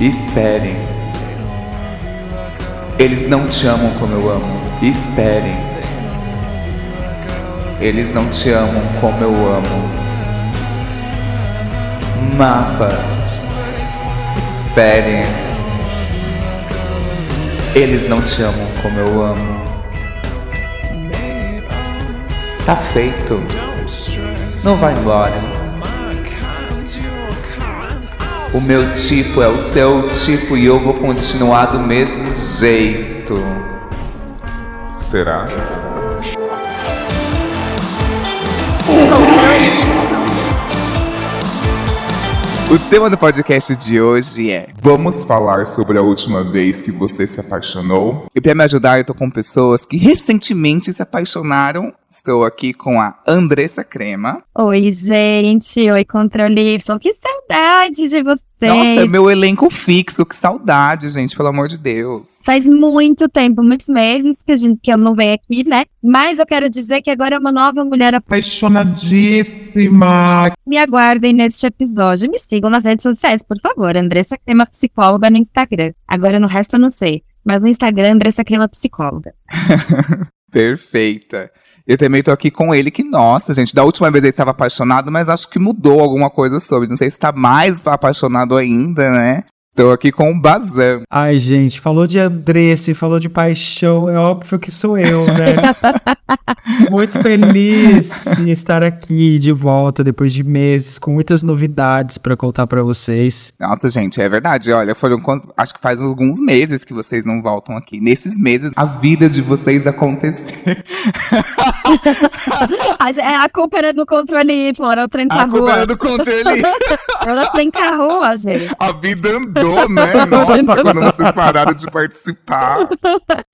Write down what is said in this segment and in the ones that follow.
Esperem. Eles não te amam como eu amo. Esperem. Eles não te amam como eu amo. Mapas. Esperem. Eles não te amam como eu amo. Tá feito. Não vai embora. O meu tipo é o seu tipo e eu vou continuar do mesmo jeito. Será? O tema do podcast de hoje é Vamos falar sobre a última vez que você se apaixonou? E para me ajudar, eu tô com pessoas que recentemente se apaixonaram. Estou aqui com a Andressa Crema. Oi, gente. Oi, Controle Y. Que saudade de vocês. Nossa, meu elenco fixo. Que saudade, gente, pelo amor de Deus. Faz muito tempo, muitos meses que, a gente, que eu não venho aqui, né? Mas eu quero dizer que agora é uma nova mulher apaixonadíssima. Me aguardem neste episódio. Me sigam nas redes sociais, por favor. Andressa Crema Psicóloga no Instagram. Agora no resto eu não sei. Mas no Instagram, Andressa Crema Psicóloga. Perfeita. Eu também tô aqui com ele, que, nossa, gente, da última vez ele estava apaixonado, mas acho que mudou alguma coisa sobre. Não sei se tá mais apaixonado ainda, né? Tô aqui com o Bazan. Ai, gente, falou de Andressa, falou de paixão, é óbvio que sou eu, né? Muito feliz em estar aqui de volta depois de meses, com muitas novidades para contar para vocês. Nossa, gente, é verdade. Olha, foram acho que faz alguns meses que vocês não voltam aqui. Nesses meses, a vida de vocês aconteceu. a, a culpa era do controle Y, era o trem A culpa era do controle. era o trem rua, gente. A vida andou, né? Nossa, quando vocês pararam de participar.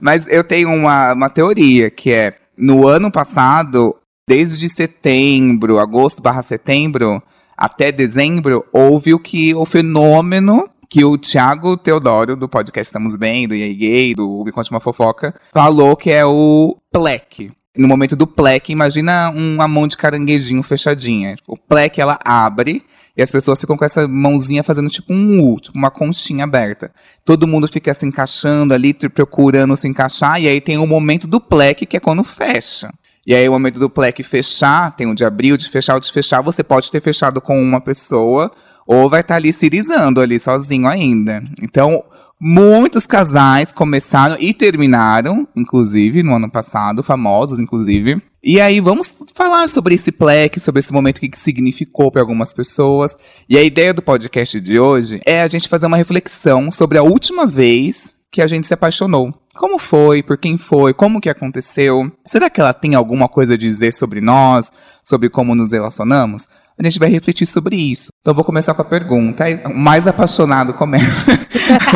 Mas eu tenho uma, uma teoria, que é, no ano passado, desde setembro, agosto barra setembro, até dezembro, houve o que o fenômeno que o Thiago Teodoro, do podcast Estamos Bem, do EA Gay, do Me Conte Uma Fofoca, falou que é o Plec. No momento do Plec, imagina uma mão de caranguejinho fechadinha. O Plec, ela abre e as pessoas ficam com essa mãozinha fazendo tipo um U, tipo uma conchinha aberta. Todo mundo fica se encaixando ali, procurando se encaixar, e aí tem o momento do Plec, que é quando fecha. E aí, o momento do Plec fechar, tem o de abrir, o de fechar, o de fechar, você pode ter fechado com uma pessoa, ou vai estar tá ali cirizando ali sozinho ainda. Então, muitos casais começaram e terminaram, inclusive, no ano passado, famosos, inclusive. E aí, vamos falar sobre esse pleque, sobre esse momento, que significou para algumas pessoas. E a ideia do podcast de hoje é a gente fazer uma reflexão sobre a última vez que a gente se apaixonou. Como foi? Por quem foi? Como que aconteceu? Será que ela tem alguma coisa a dizer sobre nós? Sobre como nos relacionamos? A gente vai refletir sobre isso. Então vou começar com a pergunta. O mais apaixonado começa.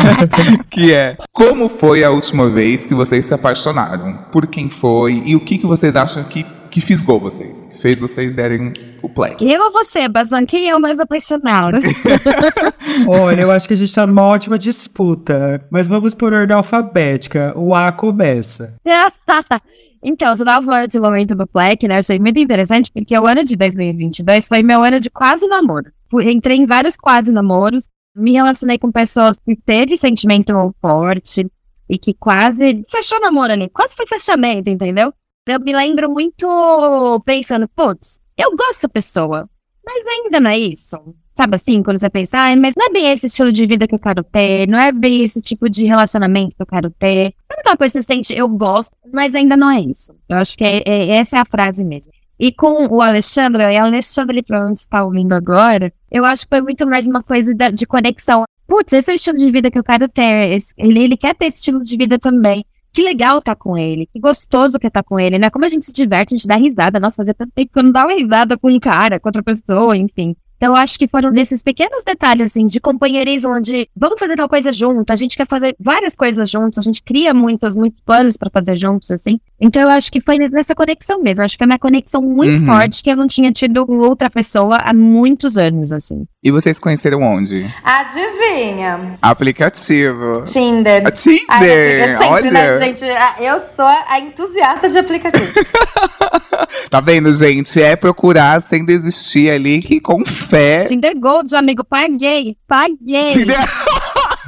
que é: Como foi a última vez que vocês se apaixonaram? Por quem foi? E o que, que vocês acham que, que fisgou vocês? Que fez vocês derem o play? Eu ou você, Bazan? Quem é o mais apaixonado? Olha, eu acho que a gente tá numa ótima disputa. Mas vamos por ordem alfabética. O A começa. Então, você tava falando desse momento do Black, né? Eu achei muito interessante, porque o ano de 2022 foi meu ano de quase namoro. Entrei em vários quase namoros, me relacionei com pessoas que teve sentimento forte e que quase fechou namoro ali, quase foi fechamento, entendeu? Eu me lembro muito pensando, putz, eu gosto da pessoa, mas ainda não é isso. Sabe assim, quando você pensa, ah, mas não é bem esse estilo de vida que eu quero ter, não é bem esse tipo de relacionamento que eu quero ter. Sabe aquela coisa que você sente, eu gosto, mas ainda não é isso. Eu acho que é, é essa é a frase mesmo. E com o Alexandre, e o Alexandre onde está ouvindo agora, eu acho que foi muito mais uma coisa de conexão. Putz, esse é o estilo de vida que eu quero ter. Esse, ele, ele quer ter esse estilo de vida também. Que legal estar tá com ele, que gostoso que estar tá com ele, né? Como a gente se diverte, a gente dá risada. Nossa, fazia tanto tempo que eu não dava risada com um cara, com outra pessoa, enfim. Então, eu acho que foram desses pequenos detalhes, assim, de companheirismo, onde vamos fazer tal coisa junto, a gente quer fazer várias coisas juntos, a gente cria muitos, muitos planos para fazer juntos, assim. Então, eu acho que foi nessa conexão mesmo. Eu acho que é uma conexão muito uhum. forte que eu não tinha tido com outra pessoa há muitos anos, assim. E vocês conheceram onde? Adivinha. Aplicativo. Tinder. A Tinder! Ai, sempre, né, Olha. né, gente? Eu sou a entusiasta de aplicativo. tá vendo, gente? É procurar sem desistir ali, que com fé. Tinder Gold, amigo, paguei, paguei. Tinder...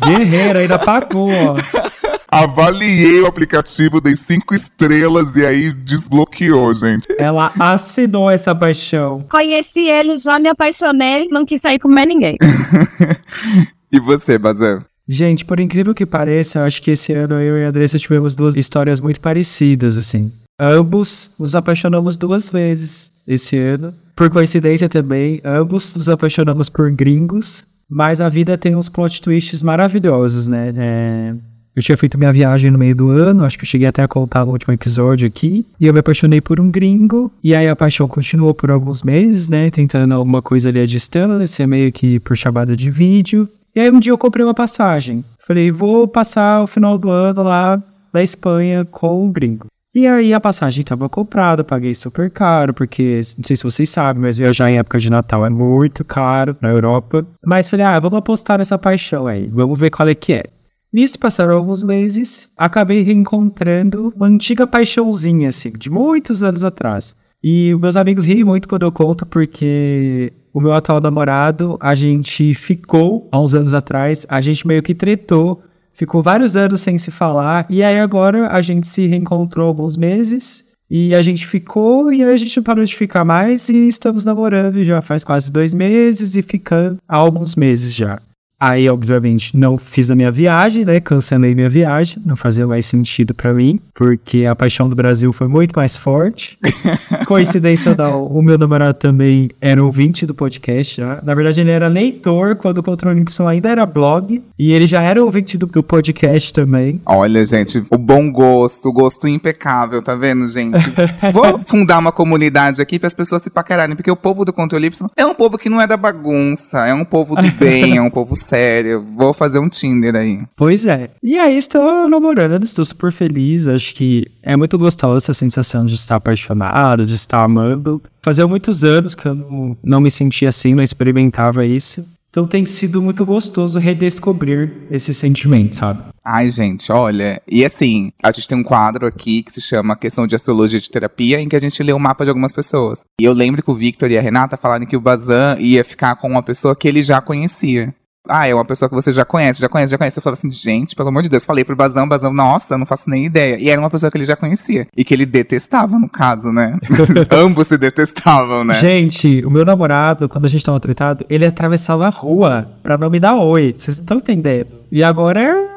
Guerreira, ainda pagou, ó. Avaliei o aplicativo, dei cinco estrelas e aí desbloqueou, gente. Ela assinou essa paixão. Conheci ele, já me apaixonei, não quis sair com mais ninguém. e você, Bazan? Gente, por incrível que pareça, eu acho que esse ano eu e a Andressa tivemos duas histórias muito parecidas, assim. Ambos nos apaixonamos duas vezes esse ano. Por coincidência também, ambos nos apaixonamos por gringos. Mas a vida tem uns plot twists maravilhosos, né? É... Eu tinha feito minha viagem no meio do ano, acho que eu cheguei até a contar no último episódio aqui. E eu me apaixonei por um gringo. E aí a paixão continuou por alguns meses, né? Tentando alguma coisa ali à distância, meio que por chamada de vídeo. E aí um dia eu comprei uma passagem. Falei, vou passar o final do ano lá na Espanha com um gringo. E aí a passagem estava comprada, paguei super caro, porque não sei se vocês sabem, mas viajar em época de Natal é muito caro na Europa. Mas falei, ah, vamos apostar nessa paixão aí, vamos ver qual é que é. Nisso passaram alguns meses, acabei reencontrando uma antiga paixãozinha, assim, de muitos anos atrás. E meus amigos riem muito quando eu conto, porque o meu atual namorado, a gente ficou há uns anos atrás, a gente meio que tretou ficou vários anos sem se falar, e aí agora a gente se reencontrou alguns meses, e a gente ficou, e aí a gente parou de ficar mais, e estamos namorando já faz quase dois meses, e ficando há alguns meses já. Aí, obviamente, não fiz a minha viagem, né? Cancelei minha viagem, não fazia mais sentido para mim, porque a paixão do Brasil foi muito mais forte. Coincidência não, o meu namorado também era ouvinte do podcast já. Na verdade, ele era leitor quando o Controle Nixon ainda era blog, e ele já era ouvinte do, do podcast também. Olha, gente, o bom gosto, o gosto impecável, tá vendo, gente? Vou fundar uma comunidade aqui para as pessoas se paquerarem, porque o povo do Controle Y é um povo que não é da bagunça, é um povo do bem, é um povo sério. Vou fazer um Tinder aí. Pois é. E aí estou namorando, estou super feliz. Acho que é muito gostosa essa sensação de estar apaixonado, de estar amando. Fazia muitos anos que eu não, não me sentia assim, não experimentava isso. Então tem sido muito gostoso redescobrir esse sentimento, sabe? Ai, gente, olha. E assim, a gente tem um quadro aqui que se chama Questão de Astrologia de Terapia, em que a gente lê o mapa de algumas pessoas. E eu lembro que o Victor e a Renata falaram que o Bazan ia ficar com uma pessoa que ele já conhecia. Ah, é uma pessoa que você já conhece, já conhece, já conhece. Eu falava assim, gente, pelo amor de Deus. Falei pro Bazão, Bazão, nossa, não faço nem ideia. E era uma pessoa que ele já conhecia. E que ele detestava, no caso, né? Ambos se detestavam, né? Gente, o meu namorado, quando a gente tava tratado, ele atravessava a rua pra não me dar oi. Vocês não estão entendendo. E agora é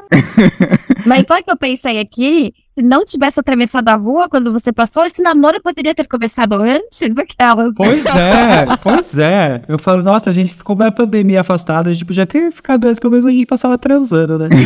Mas só que eu pensei aqui, se não tivesse atravessado a rua quando você passou, esse namoro poderia ter começado antes daquela. Pois é, pois é. Eu falo, nossa, a gente ficou na pandemia afastada, a gente podia ter ficado antes, pelo menos a gente passava transando, né?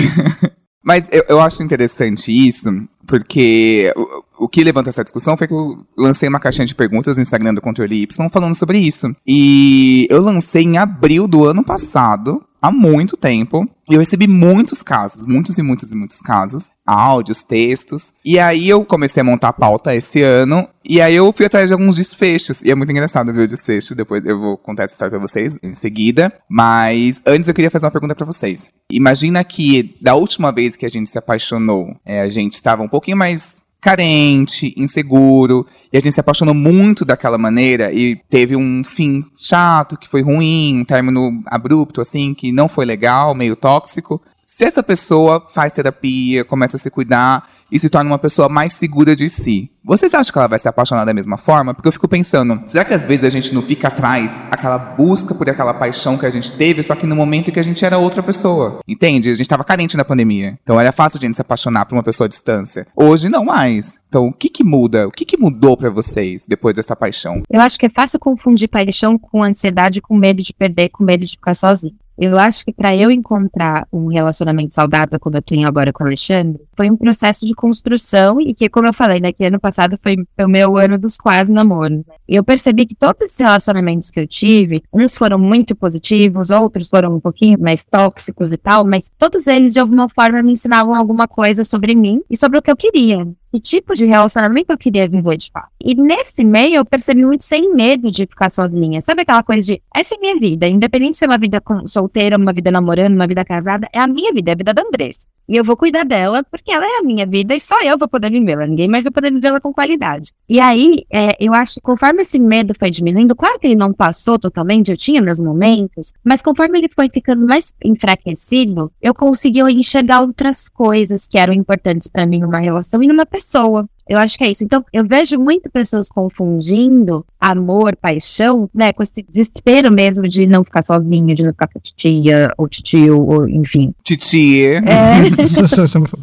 Mas eu, eu acho interessante isso, porque o, o, que levantou essa discussão foi que eu lancei uma caixinha de perguntas no Instagram do Controle Y falando sobre isso. E eu lancei em abril do ano passado, há muito tempo. E eu recebi muitos casos, muitos e muitos e muitos casos, áudios, textos. E aí eu comecei a montar a pauta esse ano. E aí eu fui atrás de alguns desfechos. E é muito engraçado ver o desfecho. Depois eu vou contar essa história pra vocês em seguida. Mas antes eu queria fazer uma pergunta para vocês. Imagina que da última vez que a gente se apaixonou, é, a gente estava um pouquinho mais carente, inseguro, e a gente se apaixonou muito daquela maneira e teve um fim chato, que foi ruim, um término abrupto, assim, que não foi legal, meio tóxico. Se essa pessoa faz terapia, começa a se cuidar e se torna uma pessoa mais segura de si, vocês acham que ela vai se apaixonar da mesma forma? Porque eu fico pensando, será que às vezes a gente não fica atrás, aquela busca por aquela paixão que a gente teve, só que no momento que a gente era outra pessoa? Entende? A gente estava carente na pandemia. Então era fácil a gente se apaixonar por uma pessoa à distância. Hoje não mais. Então o que que muda? O que que mudou para vocês depois dessa paixão? Eu acho que é fácil confundir paixão com ansiedade, com medo de perder, com medo de ficar sozinho. Eu acho que para eu encontrar um relacionamento saudável, como eu tenho agora com o Alexandre, foi um processo de construção e que, como eu falei, né, que ano passado foi, o meu ano dos quase namoros. E eu percebi que todos esses relacionamentos que eu tive, uns foram muito positivos, outros foram um pouquinho mais tóxicos e tal, mas todos eles de alguma forma me ensinavam alguma coisa sobre mim e sobre o que eu queria que tipo de relacionamento eu queria viver de fato. E nesse meio eu percebi muito sem medo de ficar sozinha. Sabe aquela coisa de essa é minha vida, independente se é uma vida solteira, uma vida namorando, uma vida casada, é a minha vida, é a vida da Andressa. E eu vou cuidar dela, porque ela é a minha vida e só eu vou poder vivê-la. Ninguém mais vai poder vivê-la com qualidade. E aí, é, eu acho que conforme esse medo foi diminuindo, claro que ele não passou totalmente, eu tinha meus momentos, mas conforme ele foi ficando mais enfraquecido, eu consegui enxergar outras coisas que eram importantes para mim numa relação e numa pessoa. Eu acho que é isso. Então, eu vejo muitas pessoas confundindo amor, paixão, né, com esse desespero mesmo de não ficar sozinho, de não ficar com a titia, ou tio, ou enfim. Titie. É,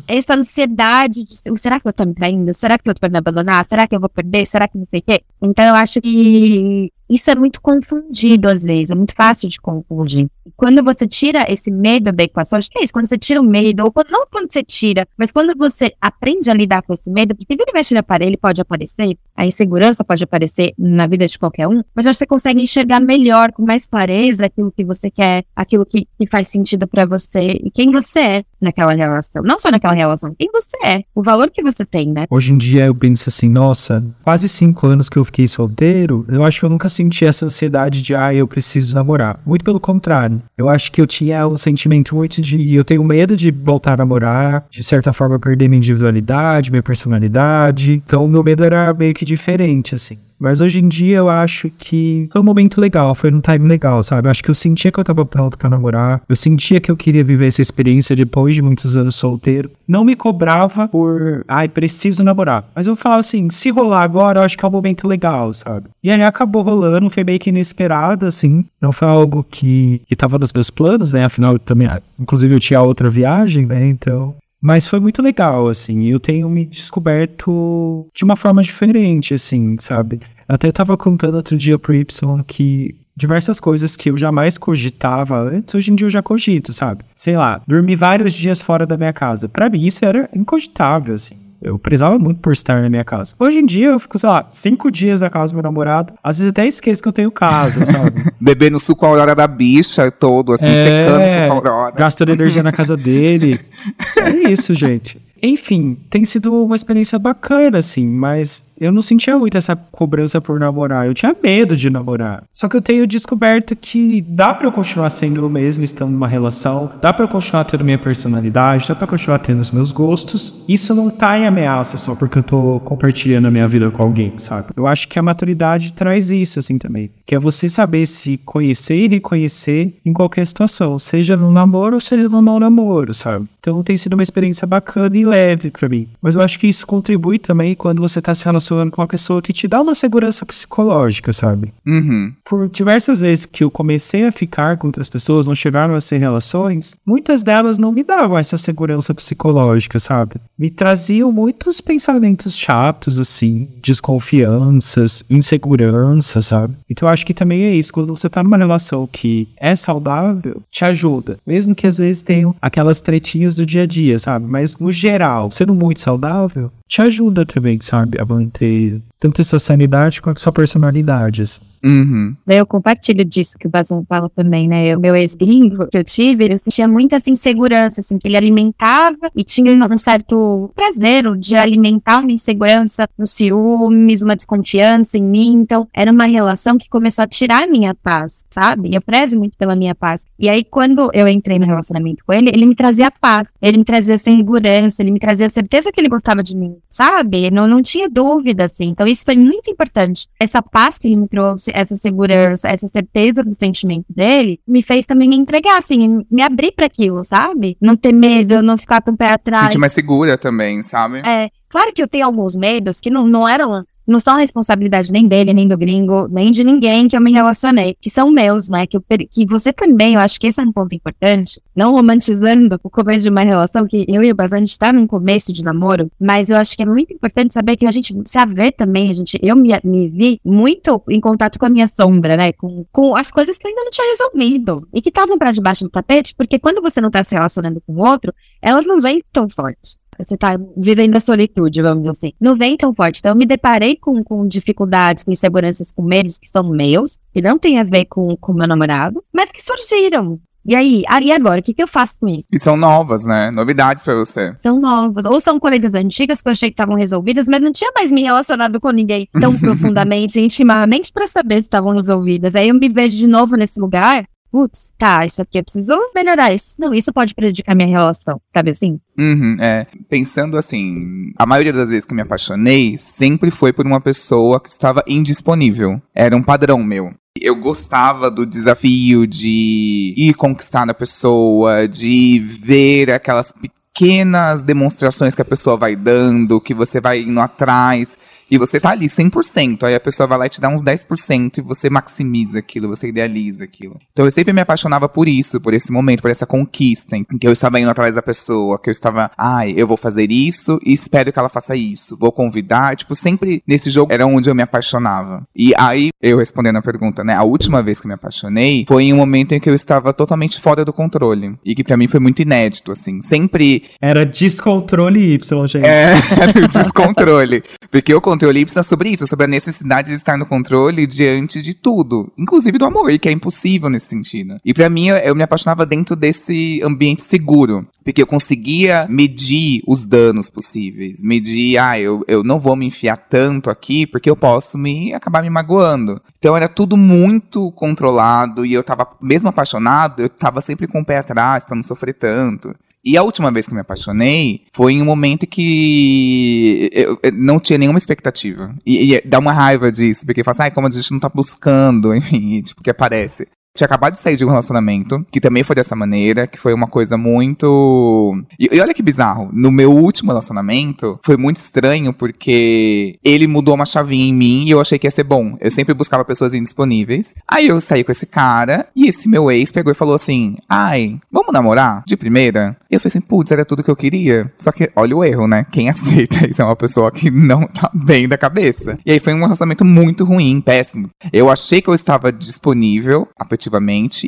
essa ansiedade de será que eu tô me traindo? Será que eu tô me abandonar? Será que eu vou perder? Será que não sei o quê? Então, eu acho que isso é muito confundido às vezes, é muito fácil de confundir. Quando você tira esse medo da equação, acho que é isso, quando você tira o medo, ou quando, não quando você tira, mas quando você aprende a lidar com esse medo, porque vira e mexe de aparelho pode aparecer, a insegurança pode aparecer na vida de qualquer um, mas acho que você consegue enxergar melhor, com mais clareza, aquilo que você quer, aquilo que, que faz sentido para você e quem você é naquela relação. Não só naquela relação, quem você é, o valor que você tem, né? Hoje em dia eu penso assim, nossa, quase cinco anos que eu fiquei solteiro, eu acho que eu nunca senti essa ansiedade de, ah, eu preciso namorar. Muito pelo contrário. Eu acho que eu tinha um sentimento muito de, eu tenho medo de voltar a namorar, de certa forma perder minha individualidade, minha personalidade. Então, meu medo era meio que diferente, assim. Mas hoje em dia eu acho que foi um momento legal, foi um time legal, sabe? Eu acho que eu sentia que eu tava pronto pra namorar, eu sentia que eu queria viver essa experiência depois de muitos anos solteiro. Não me cobrava por, ai, preciso namorar. Mas eu falava assim, se rolar agora, eu acho que é um momento legal, sabe? E aí acabou rolando, foi meio que inesperado, assim. Não foi algo que, que tava nos meus planos, né? Afinal, também, inclusive eu tinha outra viagem, né? Então mas foi muito legal, assim. Eu tenho me descoberto de uma forma diferente, assim, sabe? Até eu tava contando outro dia pro Y que diversas coisas que eu jamais cogitava antes, hoje em dia eu já cogito, sabe? Sei lá, dormir vários dias fora da minha casa. Para mim isso era incogitável, assim. Eu prezava muito por estar na minha casa. Hoje em dia eu fico, sei lá, cinco dias na casa do meu namorado. Às vezes até esqueço que eu tenho casa, sabe? Bebendo suco a aurora da bicha todo, assim, é, secando suco a aurora. Gastando energia na casa dele. É isso, gente. Enfim, tem sido uma experiência bacana, assim, mas eu não sentia muito essa cobrança por namorar. Eu tinha medo de namorar. Só que eu tenho descoberto que dá para eu continuar sendo o mesmo estando numa relação, dá para eu continuar tendo minha personalidade, dá para continuar tendo os meus gostos. Isso não tá em ameaça só porque eu tô compartilhando a minha vida com alguém, sabe? Eu acho que a maturidade traz isso assim também, que é você saber se conhecer e reconhecer em qualquer situação, seja no namoro ou seja no não namoro, sabe? Então tem sido uma experiência bacana e leve para mim. Mas eu acho que isso contribui também quando você tá se relacionando relacionando com uma pessoa que te dá uma segurança psicológica, sabe? Uhum. Por diversas vezes que eu comecei a ficar com outras pessoas, não chegaram a ser relações, muitas delas não me davam essa segurança psicológica, sabe? Me traziam muitos pensamentos chatos, assim, desconfianças, insegurança, sabe? Então eu acho que também é isso, quando você tá numa relação que é saudável, te ajuda. Mesmo que às vezes tenham aquelas tretinhas do dia a dia, sabe? Mas no geral, sendo muito saudável, te ajuda também, sabe? A manter Sí. Tanto essa sanidade quanto sua personalidade. Assim. Uhum. Eu compartilho disso que o Bazão fala também, né? O meu ex-gringo que eu tive, ele tinha muita assim, insegurança, assim, que ele alimentava e tinha um certo prazer de alimentar uma insegurança, um ciúmes, uma desconfiança em mim. Então, era uma relação que começou a tirar a minha paz, sabe? Eu prezo muito pela minha paz. E aí, quando eu entrei no relacionamento com ele, ele me trazia paz, ele me trazia segurança, ele me trazia certeza que ele gostava de mim, sabe? Não, não tinha dúvida, assim. Então, isso foi muito importante. Essa paz que ele me trouxe, essa segurança, essa certeza do sentimento dele, me fez também me entregar, assim, me abrir para aquilo, sabe? Não ter medo, não ficar com o pé atrás. Sentir mais segura também, sabe? É. Claro que eu tenho alguns medos que não, não eram não são responsabilidade nem dele, nem do gringo, nem de ninguém que eu me relacionei, que são meus, né? Que, eu, que você também, eu acho que esse é um ponto importante, não romantizando o começo de uma relação, que eu e o Bazan, a gente tá num começo de namoro, mas eu acho que é muito importante saber que a gente se haver também, a gente, eu me, me vi muito em contato com a minha sombra, né? Com, com as coisas que eu ainda não tinha resolvido e que estavam para debaixo do tapete, porque quando você não tá se relacionando com o outro, elas não vêm tão fortes você tá vivendo a solitude, vamos dizer assim. Não vem tão forte. Então, eu me deparei com, com dificuldades, com inseguranças, com medos que são meus, que não tem a ver com o meu namorado, mas que surgiram. E aí, e agora, o que, que eu faço com isso? E são novas, né? Novidades para você. São novas. Ou são coisas antigas que eu achei que estavam resolvidas, mas não tinha mais me relacionado com ninguém tão profundamente, intimamente, para saber se estavam resolvidas. Aí eu me vejo de novo nesse lugar putz, tá, isso aqui eu preciso melhorar isso. Não, isso pode prejudicar minha relação, sabe assim? Uhum, é. Pensando assim, a maioria das vezes que me apaixonei sempre foi por uma pessoa que estava indisponível. Era um padrão meu. Eu gostava do desafio de ir conquistar a pessoa, de ver aquelas pequenas demonstrações que a pessoa vai dando, que você vai indo atrás. E você tá ali 100%, aí a pessoa vai lá e te dá uns 10% e você maximiza aquilo, você idealiza aquilo. Então eu sempre me apaixonava por isso, por esse momento, por essa conquista, em que eu estava indo atrás da pessoa, que eu estava, ai, eu vou fazer isso e espero que ela faça isso, vou convidar, tipo, sempre nesse jogo era onde eu me apaixonava. E aí, eu respondendo a pergunta, né, a última vez que me apaixonei foi em um momento em que eu estava totalmente fora do controle, e que para mim foi muito inédito, assim, sempre... Era descontrole Y, gente. É, era o descontrole. Porque eu controle é sobre isso, sobre a necessidade de estar no controle diante de tudo, inclusive do amor, que é impossível nesse sentido. E para mim, eu me apaixonava dentro desse ambiente seguro, porque eu conseguia medir os danos possíveis, medir, ah, eu, eu não vou me enfiar tanto aqui, porque eu posso me acabar me magoando. Então era tudo muito controlado e eu tava, mesmo apaixonado, eu tava sempre com o pé atrás para não sofrer tanto. E a última vez que me apaixonei foi em um momento que eu não tinha nenhuma expectativa. E, e dá uma raiva disso, porque fala assim, ah, como a gente não tá buscando, enfim, tipo, que aparece tinha acabado de sair de um relacionamento, que também foi dessa maneira, que foi uma coisa muito. E, e, olha que bizarro, no meu último relacionamento, foi muito estranho porque ele mudou uma chavinha em mim e eu achei que ia ser bom. Eu sempre buscava pessoas indisponíveis. Aí eu saí com esse cara e esse meu ex pegou e falou assim: ai, vamos namorar? De primeira? E eu falei assim: putz, era tudo que eu queria. Só que olha o erro, né? Quem aceita isso é uma pessoa que não tá bem da cabeça. E aí foi um relacionamento muito ruim, péssimo. Eu achei que eu estava disponível, a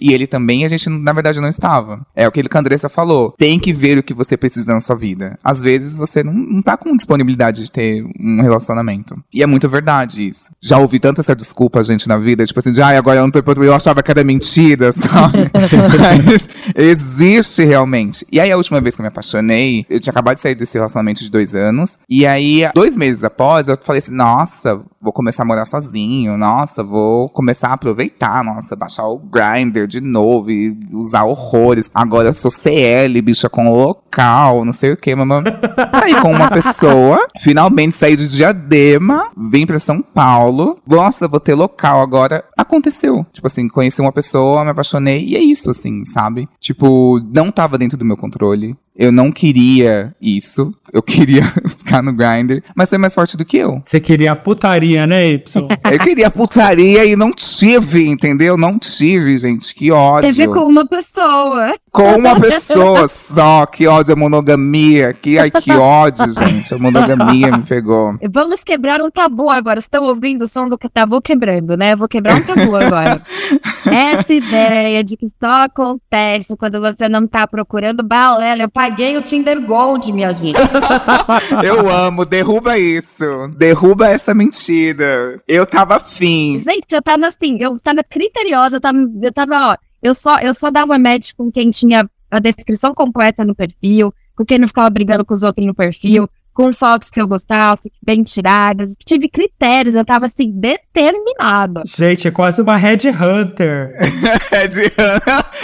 e ele também, a gente, na verdade, não estava. É o que a Andressa falou. Tem que ver o que você precisa na sua vida. Às vezes você não, não tá com disponibilidade de ter um relacionamento. E é muito verdade isso. Já ouvi tanta essa desculpa, gente, na vida, tipo assim, de ai, agora eu não tô eu achava que era mentira, sabe? Mas existe realmente. E aí, a última vez que eu me apaixonei, eu tinha acabado de sair desse relacionamento de dois anos. E aí, dois meses após, eu falei assim, nossa, vou começar a morar sozinho, nossa, vou começar a aproveitar, nossa, baixar o Grindr de novo e usar horrores. Agora eu sou CL, bicha, com local, não sei o que, mamãe. Saí com uma pessoa, finalmente saí de Diadema, vim pra São Paulo. Nossa, vou ter local agora. Aconteceu. Tipo assim, conheci uma pessoa, me apaixonei e é isso, assim, sabe? Tipo, não tava dentro do meu controle. Eu não queria isso. Eu queria ficar no grinder, mas foi mais forte do que eu. Você queria putaria, né, Y? eu queria putaria e não tive, entendeu? Não tive, gente. Que ódio. Teve com uma pessoa. Com uma pessoa só. Que ódio a monogamia. Que, ai, que ódio, gente. A monogamia me pegou. Vamos quebrar um tabu agora. Estão ouvindo o som do tabu quebrando, né? Eu vou quebrar um tabu agora. Essa ideia de que só acontece quando você não tá procurando balela. Eu paguei o Tinder Gold, minha gente. eu amo, derruba isso. Derruba essa mentira. Eu tava afim. Gente, eu tava assim, eu tava criteriosa, eu tava, eu tava, ó, eu só, eu só dava match com quem tinha a descrição completa no perfil, com quem não ficava brigando com os outros no perfil, com fotos que eu gostasse, bem tiradas. Tive critérios, eu tava assim, determinada. Gente, é quase uma Red Hunter. Red Hunter.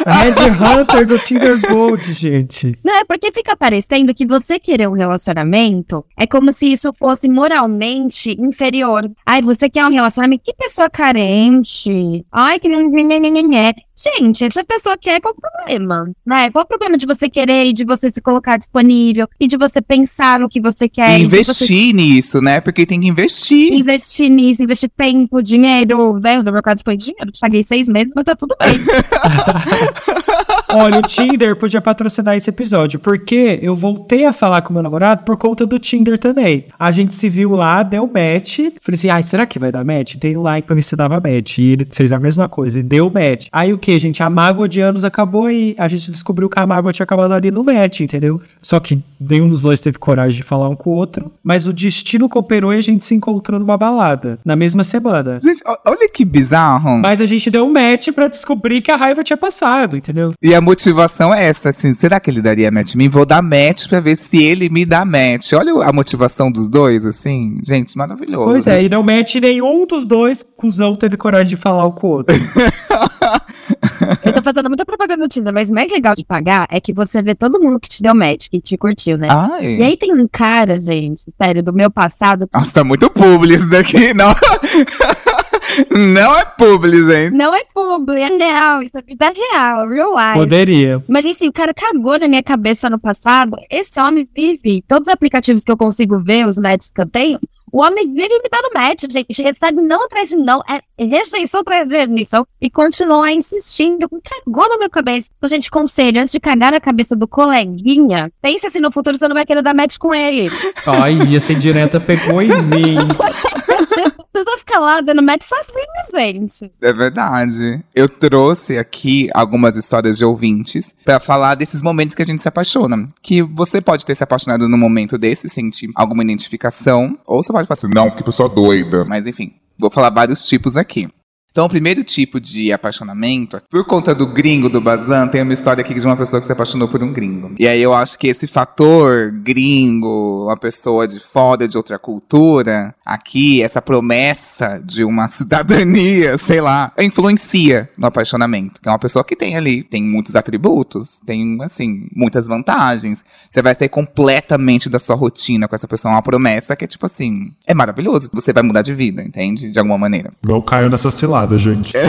Red Hunter do Tinder Gold, gente. Não, é porque fica parecendo que você querer um relacionamento é como se isso fosse moralmente inferior. Ai, você quer um relacionamento? Que pessoa carente. Ai, que não. Gente, essa pessoa quer, qual o problema? Né? Qual o problema de você querer e de você se colocar disponível e de você pensar no que você quer? E investir você... nisso, né? Porque tem que investir. Investir nisso, investir tempo, dinheiro. Né? No meu caso foi dinheiro. Paguei seis meses, mas tá tudo bem. Olha, o Tinder podia patrocinar esse episódio, porque eu voltei a falar com meu namorado por conta do Tinder também. A gente se viu lá, deu match. Falei assim, ai, será que vai dar match? Dei um like pra ver se dava match. E ele fez a mesma coisa, e deu match. Aí o que, gente? A mágoa de anos acabou e a gente descobriu que a mágoa tinha acabado ali no match, entendeu? Só que nenhum dos dois teve coragem de falar um com o outro. Mas o destino cooperou e a gente se encontrou numa balada, na mesma semana. Gente, olha que bizarro. Mas a gente deu um match pra descobrir que a raiva tinha passado, entendeu? E a motivação é essa, assim, será que ele daria match mim? Vou dar match pra ver se ele me dá match. Olha a motivação dos dois, assim, gente, maravilhoso. Pois é, e deu match nenhum dos dois, cuzão, teve coragem de falar um com o outro. Eu tô fazendo muita propaganda no Tinder, mas o mais legal de pagar é que você vê todo mundo que te deu match, que te curtiu, né? Ai. E aí tem um cara, gente, sério, do meu passado. Nossa, tá muito publi isso daqui, não. não é publi, gente. Não é publi, é real, isso é vida real, real life. Poderia. Mas assim, o cara cagou na minha cabeça no passado. Esse homem vive. Todos os aplicativos que eu consigo ver, os matches que eu tenho, o homem vive me dando match, gente. Recebe não atrás de não, é rejeição atrás de rejeição. E continua insistindo. Cagou na minha cabeça. Então, gente, conselho, antes de cagar na cabeça do coleguinha, pense assim no futuro você não vai querer dar match com ele. Ai, essa indireta pegou em mim. Você vai ficar lá dando match sozinho, gente. É verdade. Eu trouxe aqui algumas histórias de ouvintes pra falar desses momentos que a gente se apaixona. Que você pode ter se apaixonado num momento desse, sentir alguma identificação, ou você pode falar assim, não, que pessoa doida. Mas enfim, vou falar vários tipos aqui. Então, o primeiro tipo de apaixonamento, por conta do gringo do Bazan, tem uma história aqui de uma pessoa que se apaixonou por um gringo. E aí eu acho que esse fator gringo, uma pessoa de fora de outra cultura, aqui, essa promessa de uma cidadania, sei lá, influencia no apaixonamento. Que é uma pessoa que tem ali, tem muitos atributos, tem, assim, muitas vantagens. Você vai sair completamente da sua rotina com essa pessoa, uma promessa que é tipo assim, é maravilhoso. Você vai mudar de vida, entende? De alguma maneira. Não caio nessa cilada, gente.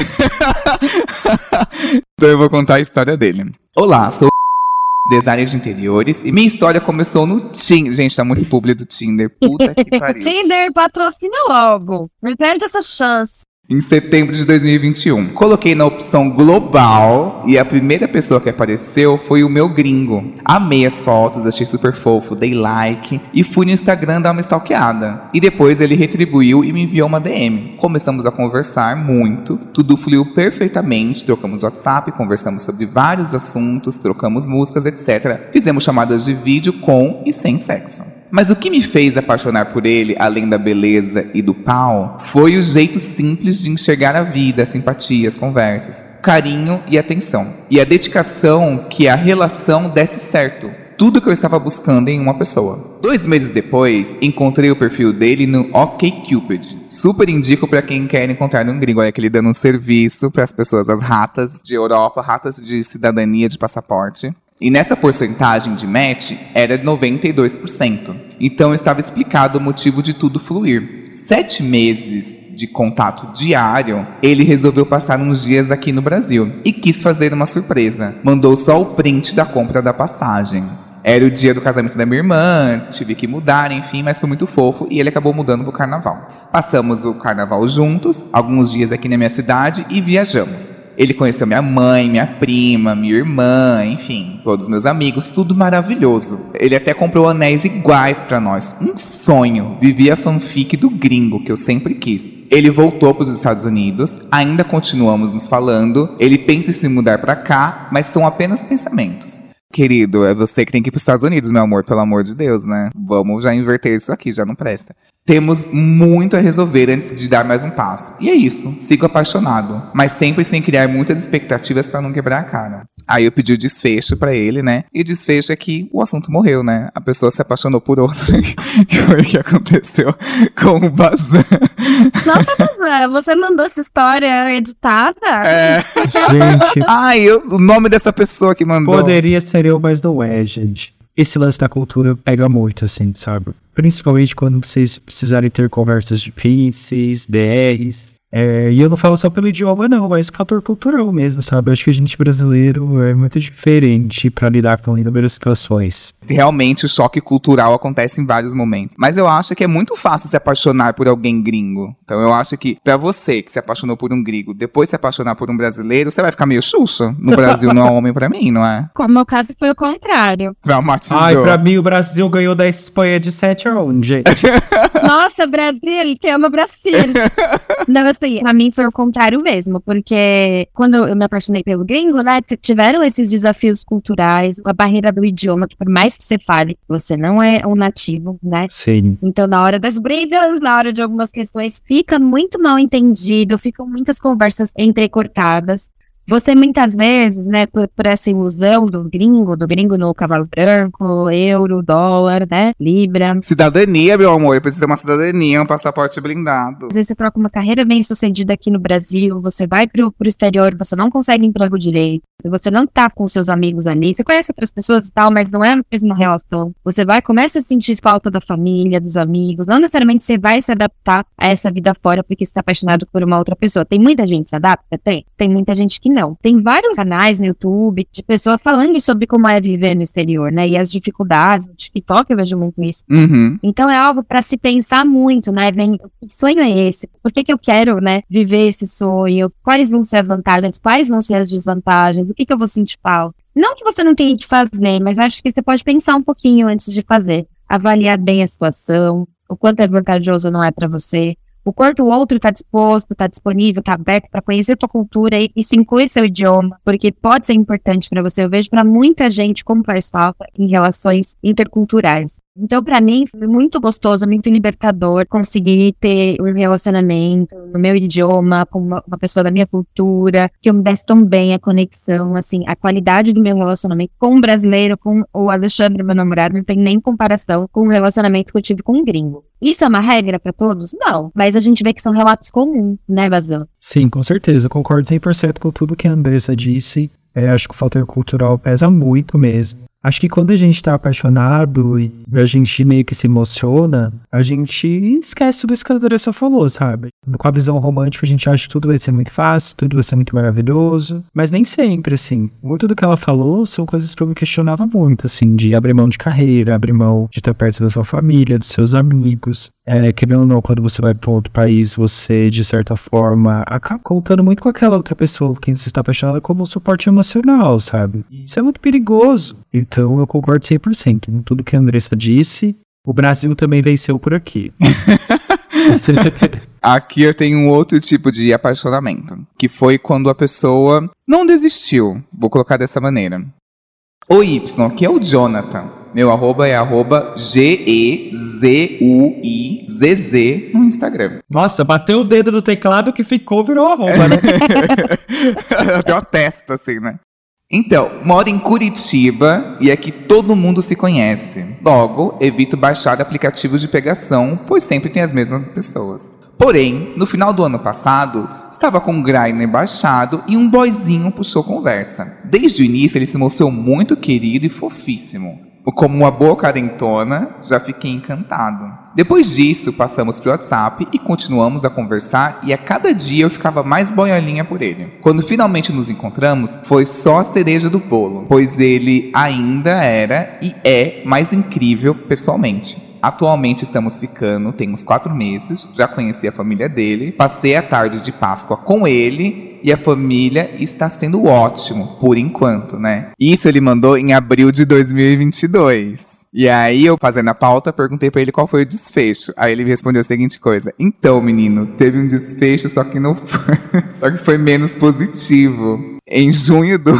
Então eu vou contar a história dele. Olá, sou designer de interiores e minha história começou no Tinder. Gente, tá muito publi do Tinder. Puta que pariu. Tinder patrocina logo. Me perde essa chance. Em setembro de 2021. Coloquei na opção global e a primeira pessoa que apareceu foi o meu gringo. Amei as fotos, achei super fofo, dei like e fui no Instagram dar uma stalkeada. E depois ele retribuiu e me enviou uma DM. Começamos a conversar muito, tudo fluiu perfeitamente, trocamos WhatsApp, conversamos sobre vários assuntos, trocamos músicas, etc. Fizemos chamadas de vídeo com e sem sexo. Mas o que me fez apaixonar por ele, além da beleza e do pau, foi o jeito simples de enxergar a vida, a simpatia, as conversas, carinho e atenção. E a dedicação que a relação desse certo. Tudo que eu estava buscando em uma pessoa. Dois meses depois, encontrei o perfil dele no OkCupid. Super indico para quem quer encontrar num gringo. Olha que ele dando um serviço para as pessoas, as ratas de Europa, ratas de cidadania de passaporte. E nessa porcentagem de match era 92%. Então estava explicado o motivo de tudo fluir. Sete meses de contato diário, ele resolveu passar uns dias aqui no Brasil e quis fazer uma surpresa. Mandou só o print da compra da passagem. Era o dia do casamento da minha irmã, tive que mudar, enfim, mas foi muito fofo e ele acabou mudando pro carnaval. Passamos o carnaval juntos, alguns dias aqui na minha cidade e viajamos. Ele conheceu minha mãe, minha prima, minha irmã, enfim, todos os meus amigos, tudo maravilhoso. Ele até comprou anéis iguais para nós. Um sonho. Vivia a fanfic do gringo que eu sempre quis. Ele voltou para os Estados Unidos, ainda continuamos nos falando. Ele pensa em se mudar para cá, mas são apenas pensamentos. Querido, é você que tem que ir para os Estados Unidos, meu amor, pelo amor de Deus, né? Vamos já inverter isso aqui, já não presta. Temos muito a resolver antes de dar mais um passo. E é isso, sigo apaixonado, mas sempre sem criar muitas expectativas para não quebrar a cara. Aí eu pedi o desfecho para ele, né? E o desfecho é que o assunto morreu, né? A pessoa se apaixonou por outra, que foi o que aconteceu com o Bazan. Nossa, Bazan, você mandou essa história editada? É. Gente, Ai, eu- o nome dessa pessoa que mandou. poderia ser eu, mas não é, gente. Esse lance da cultura pega muito, assim, sabe? Principalmente quando vocês precisarem ter conversas difíceis, DRs. É, e eu não falo só pelo idioma, não, mas fator cultural mesmo, sabe? Eu acho que a gente brasileiro é muito diferente pra lidar com inúmeras situações. Realmente o choque cultural acontece em vários momentos. Mas eu acho que é muito fácil se apaixonar por alguém gringo. Então eu acho que pra você que se apaixonou por um gringo, depois se apaixonar por um brasileiro, você vai ficar meio xuxa. No Brasil não é homem pra mim, não é? Como meu caso foi o contrário. Traumatizou. Ai, pra mim o Brasil ganhou da Espanha de 7 a 1, gente. Nossa, Brasil, que ama Brasil. Não, assim, pra mim foi o contrário mesmo, porque quando eu me apaixonei pelo gringo, né, tiveram esses desafios culturais, a barreira do idioma, que por mais que você fale, você não é um nativo, né? Sim. Então, na hora das brigas, na hora de algumas questões, fica muito mal entendido, ficam muitas conversas entrecortadas. Você muitas vezes, né, por, por essa ilusão do gringo, do gringo no cavalo branco, euro, dólar, né, libra. Cidadania, meu amor, precisa ter uma cidadania, um passaporte blindado. Às vezes você troca uma carreira bem sucedida aqui no Brasil, você vai pro, pro exterior, você não consegue emprego direito, você não tá com seus amigos ali, você conhece outras pessoas e tal, mas não é a mesma relação. Você vai, começa a sentir falta da família, dos amigos, não necessariamente você vai se adaptar a essa vida fora porque você tá apaixonado por uma outra pessoa. Tem muita gente que se adapta? Tem. Tem muita gente que não. Tem vários canais no YouTube de pessoas falando sobre como é viver no exterior, né? E as dificuldades. No TikTok eu vejo muito isso. Uhum. Então é algo para se pensar muito, né? Vem, que sonho é esse? Por que, que eu quero, né, viver esse sonho? Quais vão ser as vantagens? Quais vão ser as desvantagens? Que, que eu vou sentir falta? Não que você não tenha que fazer, mas acho que você pode pensar um pouquinho antes de fazer. Avaliar bem a situação, o quanto é vantajoso ou não é para você, o quanto o outro está disposto, está disponível, está aberto para conhecer tua cultura e isso inclui seu idioma, porque pode ser importante para você. Eu vejo para muita gente como faz falta em relações interculturais. Então, para mim, foi muito gostoso, muito libertador conseguir ter um relacionamento no meu idioma, com uma, uma, pessoa da minha cultura, que eu me desse tão bem a conexão, assim, a qualidade do meu relacionamento com um brasileiro, com o Alexandre, meu namorado, não tem nem comparação com o relacionamento que eu tive com um gringo. Isso é uma regra para todos? Não. Mas a gente vê que são relatos comuns, né, Vazão? Sim, com certeza. concordo 100% com tudo que a Andressa disse. É, acho que o fator cultural pesa muito mesmo. Acho que quando a gente tá apaixonado e a gente meio que se emociona, a gente esquece tudo isso que a Andressa falou, sabe? Com a visão romântica, a gente acha que tudo vai ser muito fácil, tudo vai ser muito maravilhoso. Mas nem sempre, assim. Muito do que ela falou são coisas que eu me questionava muito, assim, de abrir mão de carreira, abrir mão de estar perto da sua família, dos seus amigos. É, querendo ou não, quando você vai para outro país, você, de certa forma, acaba contando muito com aquela outra pessoa quem você está apaixonado como um suporte emocional, sabe? Isso é muito perigoso. Então eu concordo 100% com tudo que a Andressa disse. O Brasil também venceu por aqui. Aqui eu tenho um outro tipo de apaixonamento, que foi quando a pessoa não desistiu. Vou colocar dessa maneira. O Y, que é o Jonathan. Meu arroba é arroba G-E-Z-U-I-Z-Z no Instagram. Nossa, bateu o dedo no teclado que ficou, virou arroba, né? Até uma testa, assim, né? Então, moro em Curitiba e aqui todo mundo se conhece. Logo, evito baixar aplicativos de pegação, pois sempre tem as mesmas pessoas. Porém, no final do ano passado, estava com o Grindr baixado e um boyzinho puxou conversa. Desde o início, ele se mostrou muito querido e fofíssimo. Como uma boa carentona, já fiquei encantado. Depois disso, passamos pro WhatsApp e continuamos a conversar e a cada dia eu ficava mais boiolinha por ele. Quando finalmente nos encontramos, foi só a cereja do bolo, pois ele ainda era e é mais incrível pessoalmente. Atualmente estamos ficando, tem uns quatro meses, já conheci a família dele, passei a tarde de Páscoa com ele e a família está sendo ótimo, por enquanto, né? Isso ele mandou em abril de 2022. E aí eu, fazendo a pauta, perguntei para ele qual foi o desfecho. Aí ele me respondeu a seguinte coisa: Então, menino, teve um desfecho, só que não foi, só que foi menos positivo. Em junho do.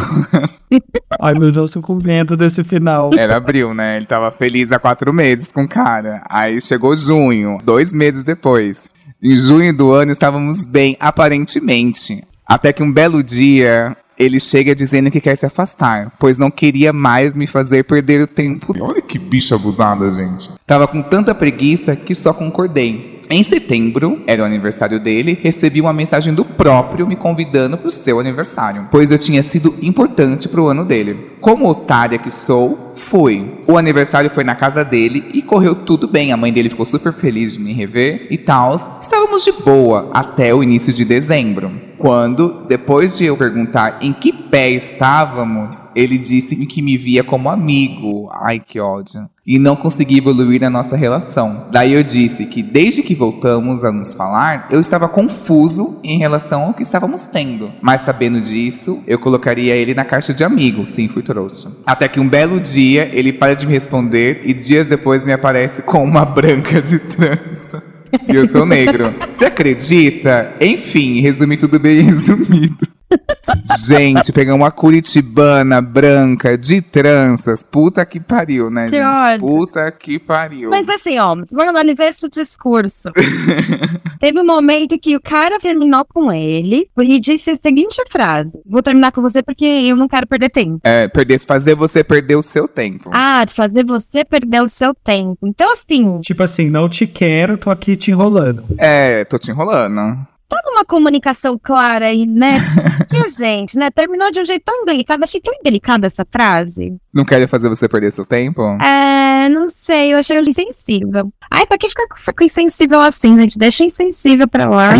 Ai, meu Deus, eu com medo desse final. Era abril, né? Ele tava feliz há quatro meses com o cara. Aí chegou junho, dois meses depois. Em junho do ano estávamos bem, aparentemente. Até que um belo dia ele chega dizendo que quer se afastar, pois não queria mais me fazer perder o tempo. Olha que bicha abusada, gente. Tava com tanta preguiça que só concordei. Em setembro, era o aniversário dele, recebi uma mensagem do próprio me convidando para o seu aniversário, pois eu tinha sido importante para o ano dele. Como otária que sou, fui. O aniversário foi na casa dele e correu tudo bem. A mãe dele ficou super feliz de me rever e tal. Estávamos de boa até o início de dezembro. Quando, depois de eu perguntar em que pé estávamos, ele disse que me via como amigo. Ai, que ódio. E não consegui evoluir a nossa relação. Daí eu disse que desde que voltamos a nos falar, eu estava confuso em relação ao que estávamos tendo. Mas sabendo disso, eu colocaria ele na caixa de amigo. Sim, fui trouxa. Até que um belo dia, ele para de me responder e dias depois me aparece com uma branca de tranças. E eu sou negro. Você acredita? Enfim, resumi tudo bem resumido. Gente, pegar uma curitibana branca de tranças. Puta que pariu, né, Que gente? ódio. Puta que pariu. Mas assim, ó, vamos analisar esse discurso. Teve um momento que o cara terminou com ele e disse a seguinte frase: Vou terminar com você porque eu não quero perder tempo. É, perder, fazer você perder o seu tempo. Ah, de fazer você perder o seu tempo. Então, assim, Tipo assim, não te quero, tô aqui te enrolando. É, tô te enrolando. Tá numa comunicação clara aí, né? que, gente, né? Terminou de um jeito tão delicado. Achei tão delicada essa frase. Não quero fazer você perder seu tempo? É, não sei, eu achei insensível. Ai, pra que ficar com- insensível assim, gente? Deixa insensível pra lá. Ai,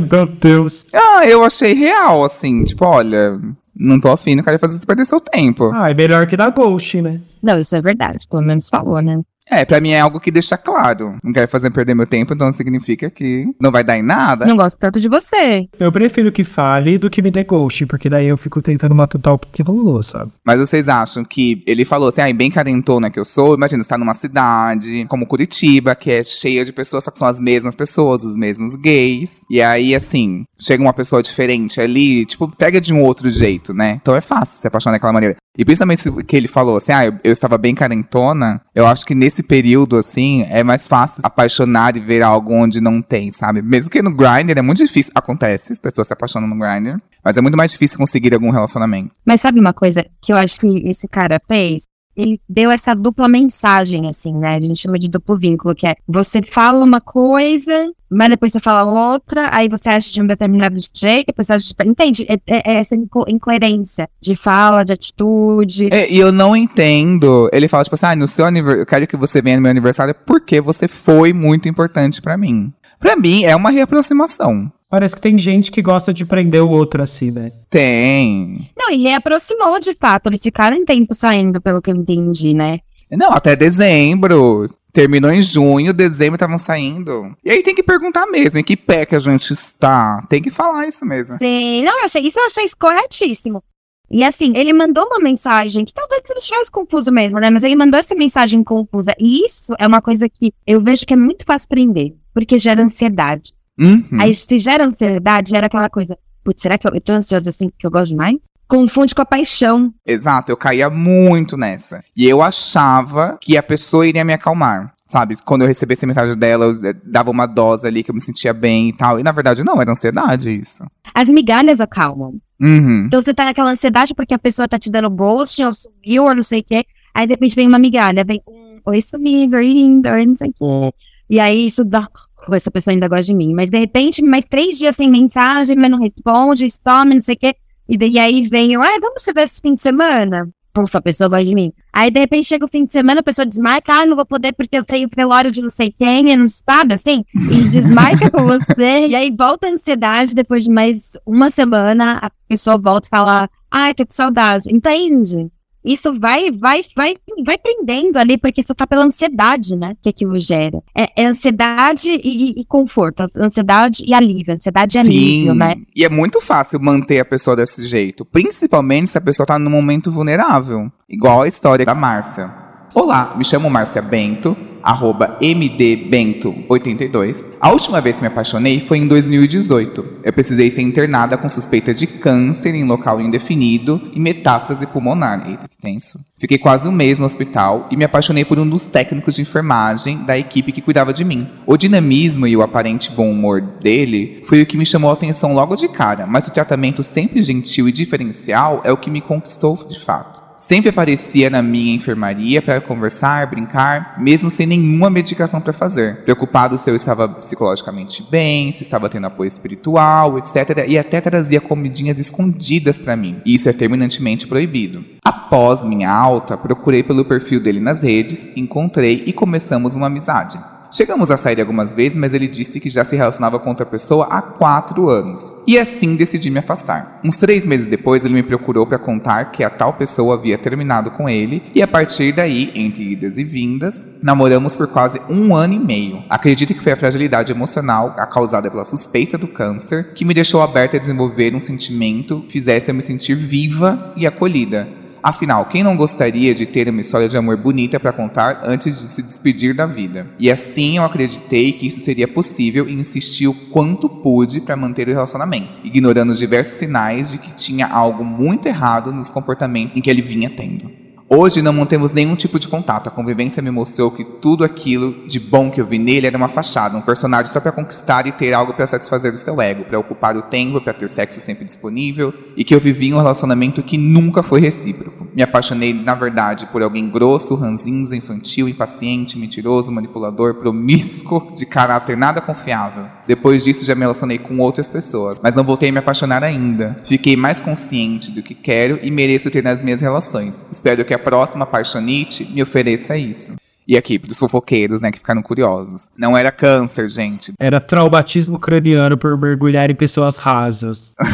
meu Deus. Ah, eu achei real, assim. Tipo, olha, não tô afim, não quero fazer você perder seu tempo. Ah, é melhor que dar ghost, né? não, isso é verdade, pelo menos falou, né? É, pra mim é algo que deixa claro. Não quero fazer perder meu tempo, então significa que não vai dar em nada. Não gosto tanto de você. Eu prefiro que fale do que me dê ghost, porque daí eu fico tentando matutar o que rolou, sabe? Mas vocês acham que ele falou assim, ai, bem carentona que eu sou? Imagina, você tá numa cidade como Curitiba, que é cheia de pessoas, só que são as mesmas pessoas, os mesmos gays. E aí, assim, chega uma pessoa diferente ali, tipo, pega de um outro jeito, né? Então é fácil se apaixonar daquela maneira. E principalmente que ele falou assim, ah, eu, eu estava bem carentona, eu acho que nesse período, assim, é mais fácil apaixonar e ver algo onde não tem, sabe? Mesmo que no Grindr é muito difícil, acontece, as pessoas se apaixonam no Grindr, mas é muito mais difícil conseguir algum relacionamento. Mas sabe uma coisa que eu acho que esse cara fez? Ele deu essa dupla mensagem, assim, né? A gente chama de duplo vínculo, que é você fala uma coisa, mas depois você fala outra, aí você acha de um determinado jeito, depois você acha de... Entende? É, é- é essa inco- incoerência de fala, de atitude. É, e eu não entendo. Ele fala, tipo assim, ah, no seu aniversário, eu quero que você venha no meu aniversário porque você foi muito importante pra mim. Pra mim, é uma reaproximação. Parece que tem gente que gosta de prender o outro assim, né? Tem. Não, e reaproximou de fato. Eles ficaram um tempo saindo, pelo que eu entendi, né? Não, até dezembro. Terminou em junho, dezembro estavam saindo. E aí tem que perguntar mesmo, em que pé que a gente está. Tem que falar isso mesmo. Sim, não, eu achei, isso eu achei corretíssimo. E assim, ele mandou uma mensagem que talvez ele estivesse confuso mesmo, né? Mas ele mandou essa mensagem confusa. E isso é uma coisa que eu vejo que é muito fácil prender, porque gera ansiedade. Uhum. Aí, se gera ansiedade, gera aquela coisa, putz, será que eu, eu tô ansiosa assim porque eu gosto demais? Confunde com a paixão. Exato, eu caía muito nessa. E eu achava que a pessoa iria me acalmar. Sabe, quando eu recebesse a mensagem dela, eu eh, dava uma dose ali que eu me sentia bem e tal. E na verdade, não, era ansiedade isso. As migalhas acalmam. Uhum. Então você tá naquela ansiedade porque a pessoa tá te dando ghost, ou sumiu, ou não sei o quê. Aí de repente vem uma migalha, vem um, oi, sumi, very lindo, não sei o quê. E aí isso dá, "Pô, essa pessoa ainda gosta de mim. Mas de repente, mais três dias sem mensagem, mas não responde, toma, não sei o quê. E daí aí vem, eu, ah, vamos se ver esse fim de semana? Ufa, a pessoa gosta de mim. Aí de repente chega o fim de semana, a pessoa desmarca, ah, não vou poder porque eu tenho velório de não sei quem, eu não sabe, assim, e desmarca com você, e aí volta a ansiedade, depois de mais uma semana, a pessoa volta e fala, ai, tô com saudade, entende? Isso vai, vai, vai, vai prendendo ali, porque você tá pela ansiedade, né, que aquilo gera. É, é ansiedade e, e conforto, ansiedade e alívio, ansiedade e alívio, né? E é muito fácil manter a pessoa desse jeito. Principalmente se a pessoa tá num momento vulnerável. Igual a história da Márcia. Olá, me chamo Márcia Bento, arroba mdbento82. A última vez que me apaixonei foi em 2018. Eu precisei ser internada com suspeita de câncer em local indefinido e metástase pulmonar. Eita, que tenso. Fiquei quase um mês no hospital e me apaixonei por um dos técnicos de enfermagem da equipe que cuidava de mim. O dinamismo e o aparente bom humor dele foi o que me chamou a atenção logo de cara, mas o tratamento sempre gentil e diferencial é o que me conquistou de fato. Sempre aparecia na minha enfermaria para conversar, brincar, mesmo sem nenhuma medicação para fazer. Preocupado se eu estava psicologicamente bem, se estava tendo apoio espiritual, etc. E até trazia comidinhas escondidas para mim. E isso é terminantemente proibido. Após minha alta, procurei pelo perfil dele nas redes, encontrei e começamos uma amizade. Chegamos a sair algumas vezes, mas ele disse que já se relacionava com outra pessoa há quatro anos. E assim decidi me afastar. Uns três meses depois, ele me procurou para contar que a tal pessoa havia terminado com ele, e a partir daí, entre idas e vindas, namoramos por quase um ano e meio. Acredito que foi a fragilidade emocional, a causada pela suspeita do câncer, que me deixou aberta a desenvolver um sentimento que fizesse eu me sentir viva e acolhida. Afinal, quem não gostaria de ter uma história de amor bonita para contar antes de se despedir da vida? E assim eu acreditei que isso seria possível e insisti o quanto pude para manter o relacionamento, ignorando os diversos sinais de que tinha algo muito errado nos comportamentos em que ele vinha tendo. Hoje não mantemos nenhum tipo de contato. A convivência me mostrou que tudo aquilo de bom que eu vi nele era uma fachada, um personagem só para conquistar e ter algo para satisfazer o seu ego, para ocupar o tempo, para ter sexo sempre disponível, e que eu vivi um relacionamento que nunca foi recíproco. Me apaixonei, na verdade, por alguém grosso, ranzinza, infantil, impaciente, mentiroso, manipulador, promíscuo, de caráter nada confiável. Depois disso já me relacionei com outras pessoas, mas não voltei a me apaixonar ainda. Fiquei mais consciente do que quero e mereço ter nas minhas relações. Espero que a próxima paixonite me ofereça isso. E aqui, pros fofoqueiros, né, que ficaram curiosos. Não era câncer, gente. Era traumatismo craniano por mergulhar em pessoas rasas.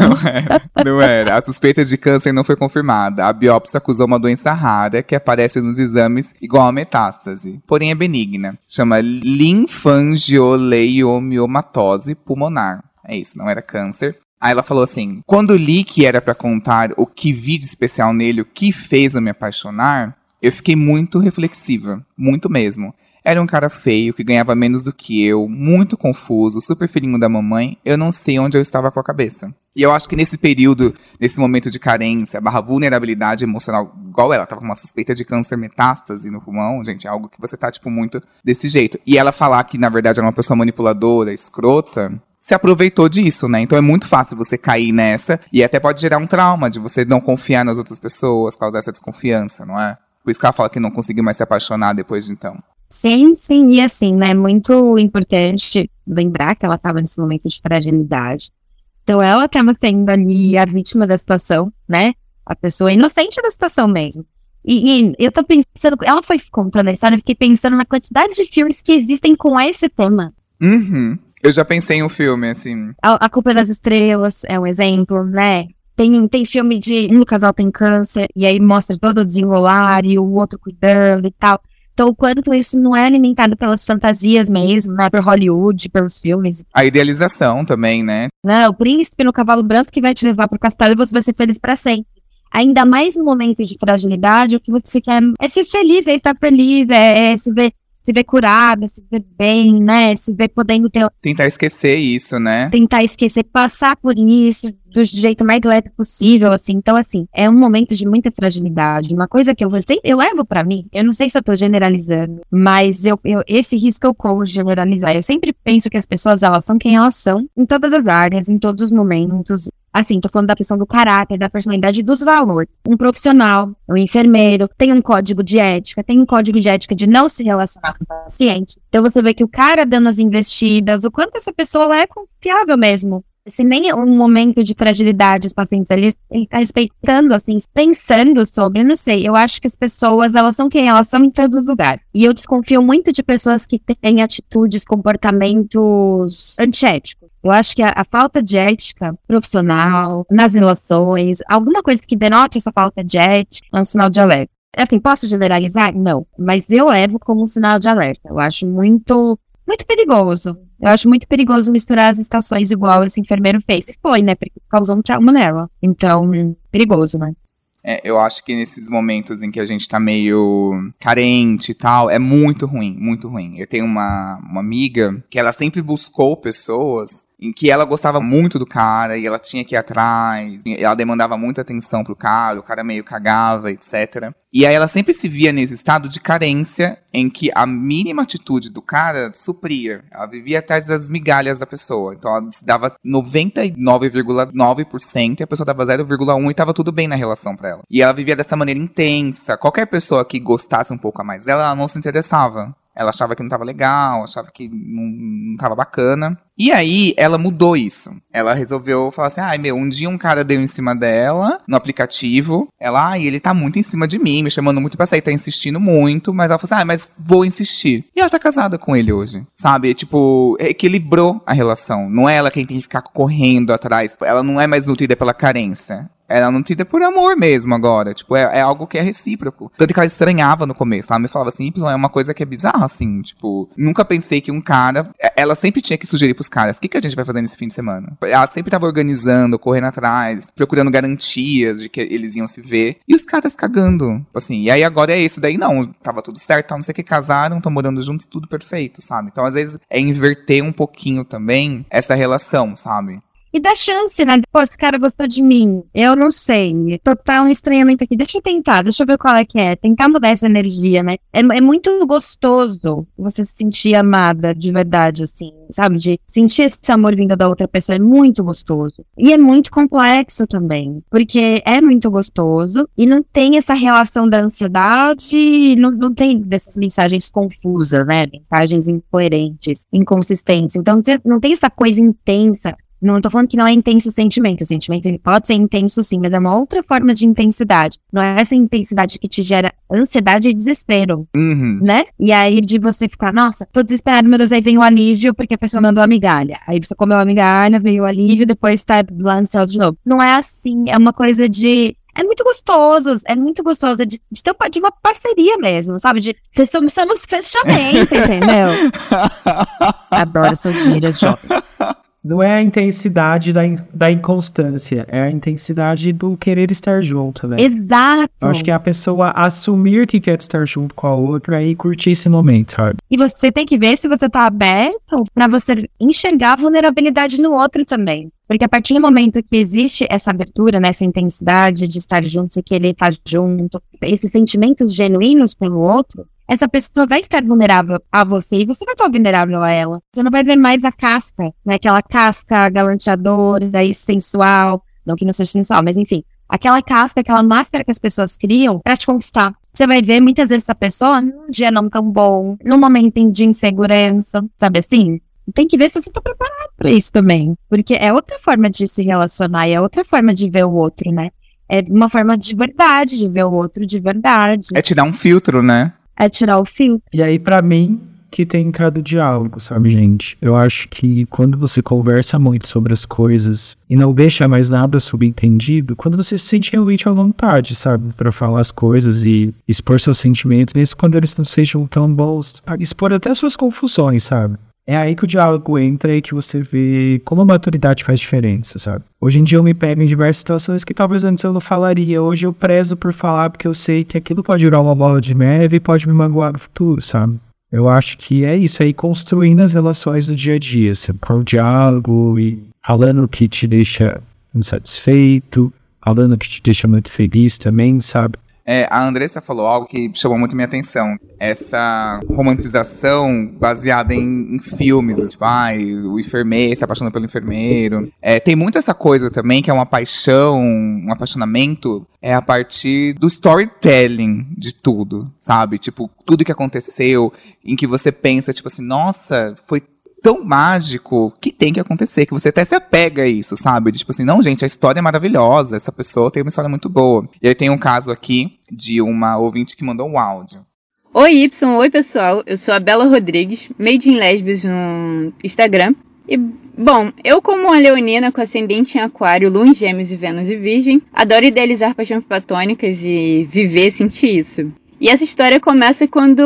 não era. Não era. A suspeita de câncer não foi confirmada. A biópsia acusou uma doença rara que aparece nos exames igual a metástase. Porém é benigna. Chama linfangioleiomiomatosi pulmonar. É isso, não era câncer. Aí ela falou assim: quando li que era para contar o que vi de especial nele, o que fez eu me apaixonar, eu fiquei muito reflexiva, muito mesmo. Era um cara feio, que ganhava menos do que eu, muito confuso, super filhinho da mamãe, eu não sei onde eu estava com a cabeça. E eu acho que nesse período, nesse momento de carência, barra vulnerabilidade emocional, igual ela, tava com uma suspeita de câncer metástase no pulmão, gente, é algo que você tá, tipo, muito desse jeito. E ela falar que, na verdade, era uma pessoa manipuladora, escrota, se aproveitou disso, né? Então é muito fácil você cair nessa e até pode gerar um trauma de você não confiar nas outras pessoas, causar essa desconfiança, não é? Por isso que ela fala que não conseguiu mais se apaixonar depois de então. Sim, sim, e assim, né, muito importante lembrar que ela estava nesse momento de fragilidade. Então ela estava sendo ali a vítima da situação, né? A pessoa inocente da situação mesmo. E, e, eu tô pensando, ela foi contando a história, eu fiquei pensando na quantidade de filmes que existem com esse tema. Uhum. Eu já pensei em um filme, assim. A, a Culpa das Estrelas é um exemplo, né? Tem, tem filme de um casal tem câncer, e aí mostra todo o desenrolar e o outro cuidando e tal. Então, o quanto isso não é alimentado pelas fantasias mesmo, né? Por Hollywood, pelos filmes. A idealização também, né? Né? O príncipe no cavalo branco que vai te levar pro castelo e você vai ser feliz para sempre. Ainda mais no momento de fragilidade, o que você quer é ser feliz, é estar feliz, é, é se ver se ver curada, se ver bem, né? Se ver podendo ter. Tentar esquecer isso, né? Tentar esquecer, passar por isso do jeito mais leve possível, assim. Então, assim, é um momento de muita fragilidade. Uma coisa que eu, sempre, eu levo para mim, eu não sei se eu tô generalizando, mas eu, eu esse risco eu corro de generalizar. Eu sempre penso que as pessoas, elas são quem elas são, em todas as áreas, em todos os momentos. Assim, tô falando da questão do caráter, da personalidade dos valores. Um profissional, um enfermeiro, tem um código de ética, tem um código de ética de não se relacionar com pacientes. Então você vê que o cara dando as investidas, o quanto essa pessoa é confiável mesmo. Se nem é um momento de fragilidade os pacientes ali, ele tá respeitando, assim, pensando sobre, não sei, eu acho que as pessoas, elas são quem elas são em todos os lugares. E eu desconfio muito de pessoas que têm atitudes, comportamentos antiéticos. Eu acho que a, a, falta de ética profissional, nas relações, alguma coisa que denote essa falta de ética é um sinal de alerta. Assim, posso generalizar? Não. Mas eu levo como um sinal de alerta. Eu acho muito, muito perigoso. Eu acho muito perigoso misturar as estações igual esse enfermeiro fez. E foi, né? Porque causou um trauma nela. Então, perigoso, né? É, eu acho que nesses momentos em que a gente tá meio carente e tal, é muito ruim, muito ruim. Eu tenho uma, uma amiga que ela sempre buscou pessoas em que ela gostava muito do cara e ela tinha que ir atrás, ela demandava muita atenção pro cara, o cara meio cagava, etc. E aí ela sempre se via nesse estado de carência em que a mínima atitude do cara supria. Ela vivia atrás das migalhas da pessoa. Então ela se dava 99,9% e a pessoa dava 0,1% e tava tudo bem na relação pra ela. E ela vivia dessa maneira intensa. Qualquer pessoa que gostasse um pouco a mais dela, ela não se interessava. Ela achava que não tava legal, achava que não, não tava bacana. E aí, ela mudou isso. Ela resolveu falar assim: ai, meu, um dia um cara deu em cima dela no aplicativo. Ela, ai, ele tá muito em cima de mim, me chamando muito pra sair, tá insistindo muito. Mas ela falou assim: ai, mas vou insistir. E ela tá casada com ele hoje, sabe? Tipo, equilibrou a relação. Não é ela quem tem que ficar correndo atrás. Ela não é mais nutrida pela carência Ela não tira por amor mesmo agora. Tipo, é, é algo que é recíproco. Tanto que ela estranhava no começo. Ela me falava assim, Y é uma coisa que é bizarra, assim. Tipo, nunca pensei que um cara. é, Ela sempre tinha que sugerir pros caras: o que, que a gente vai fazer nesse fim de semana? Ela sempre tava organizando, correndo atrás, procurando garantias de que eles iam se ver. E os caras cagando. Assim, e aí agora é esse daí, não. Tava tudo certo, não sei o que, casaram, estão morando juntos, tudo perfeito, sabe? Então, às vezes, é inverter um pouquinho também essa relação, sabe? E dá chance, né? Pô, esse cara gostou de mim. Eu não sei. Total um estranhamento aqui. Deixa eu tentar, deixa eu ver qual é que é. Tentar mudar essa energia, né? É, é muito gostoso você se sentir amada de verdade, assim, sabe? De sentir esse amor vindo da outra pessoa. É muito gostoso. E é muito complexo também. Porque é muito gostoso e não tem essa relação da ansiedade, não, não tem dessas mensagens confusas, né? Mensagens incoerentes, inconsistentes. Então não tem essa coisa intensa não tô falando que não é intenso o sentimento. O sentimento ele pode ser intenso sim, mas é uma outra forma de intensidade. Não é essa intensidade que te gera ansiedade e desespero, Uhum. né? E aí de você ficar, nossa, tô desesperado, meu Deus, aí vem o alívio porque a pessoa mandou a migalha. Aí você comeu a migalha, veio o alívio, depois tá lá no céu de novo. Não é assim, é uma coisa de é muito gostoso, é muito gostoso, é de, de ter uma, de uma parceria mesmo, sabe? De somos, somos fechamento, entendeu? Adoro essas gírias jovens. Não é a intensidade da, in- da inconstância, é a intensidade do querer estar junto, né? Exato. Eu acho que é a pessoa assumir que quer estar junto com a outra e curtir esse momento, sabe? E você tem que ver se você tá aberto pra você enxergar a vulnerabilidade no outro também. Porque a partir do momento que existe essa abertura, né, essa intensidade de estar juntos e querer estar junto, esses sentimentos genuínos pelo outro, essa pessoa vai estar vulnerável a você e você vai estar vulnerável a ela. Você não vai ver mais a casca, né, aquela casca galanteadora e sensual, não que não seja sensual, mas enfim, aquela casca, aquela máscara que as pessoas criam pra te conquistar. Você vai ver muitas vezes essa pessoa num dia não tão bom, num momento de insegurança, sabe assim? Tem que ver se você tá preparado pra isso também. Porque é outra forma de se relacionar, e é outra forma de ver o outro, né? É uma forma de verdade, de ver o outro de verdade. É tirar um filtro, né? É tirar o fio. E aí, pra mim, que tem entrado diálogo, sabe, gente? Eu acho que quando você conversa muito sobre as coisas e não deixa mais nada subentendido, quando você se sente realmente à vontade, sabe, Pra falar as coisas e expor seus sentimentos, mesmo quando eles não sejam tão bons, expor até suas confusões, sabe? É aí que o diálogo entra e que você vê como a maturidade faz diferença, sabe? Hoje em dia eu me pego em diversas situações que talvez antes eu não falaria. Hoje eu prezo por falar porque eu sei que aquilo pode virar uma bola de neve e pode me magoar no futuro, sabe? Eu acho que é isso aí, construindo as relações do dia a dia, sabe? com o diálogo e falando o que te deixa insatisfeito, falando o que te deixa muito feliz também, sabe? É, a Andressa falou algo que chamou muito minha atenção. Essa romantização baseada em, em filmes, tipo, ai, o enfermeiro se apaixona pelo enfermeiro. É, tem muito essa coisa também, que é uma paixão, um apaixonamento, é a partir do storytelling de tudo, sabe? Tipo, tudo que aconteceu, em que você pensa, tipo assim, nossa, foi tão mágico que tem que acontecer, que você até se apega a isso, sabe? De, tipo assim, não, gente, a história é maravilhosa, essa pessoa tem uma história muito boa. E aí tem um caso aqui de uma ouvinte que mandou um áudio. Oi, Y, oi pessoal, eu sou a Bela Rodrigues, made in lesbians no Instagram. E, bom, eu como uma leonina com ascendente em aquário, lua em gêmeos e Vênus e virgem, adoro idealizar paixões platônicas e viver, sentir isso. E essa história começa quando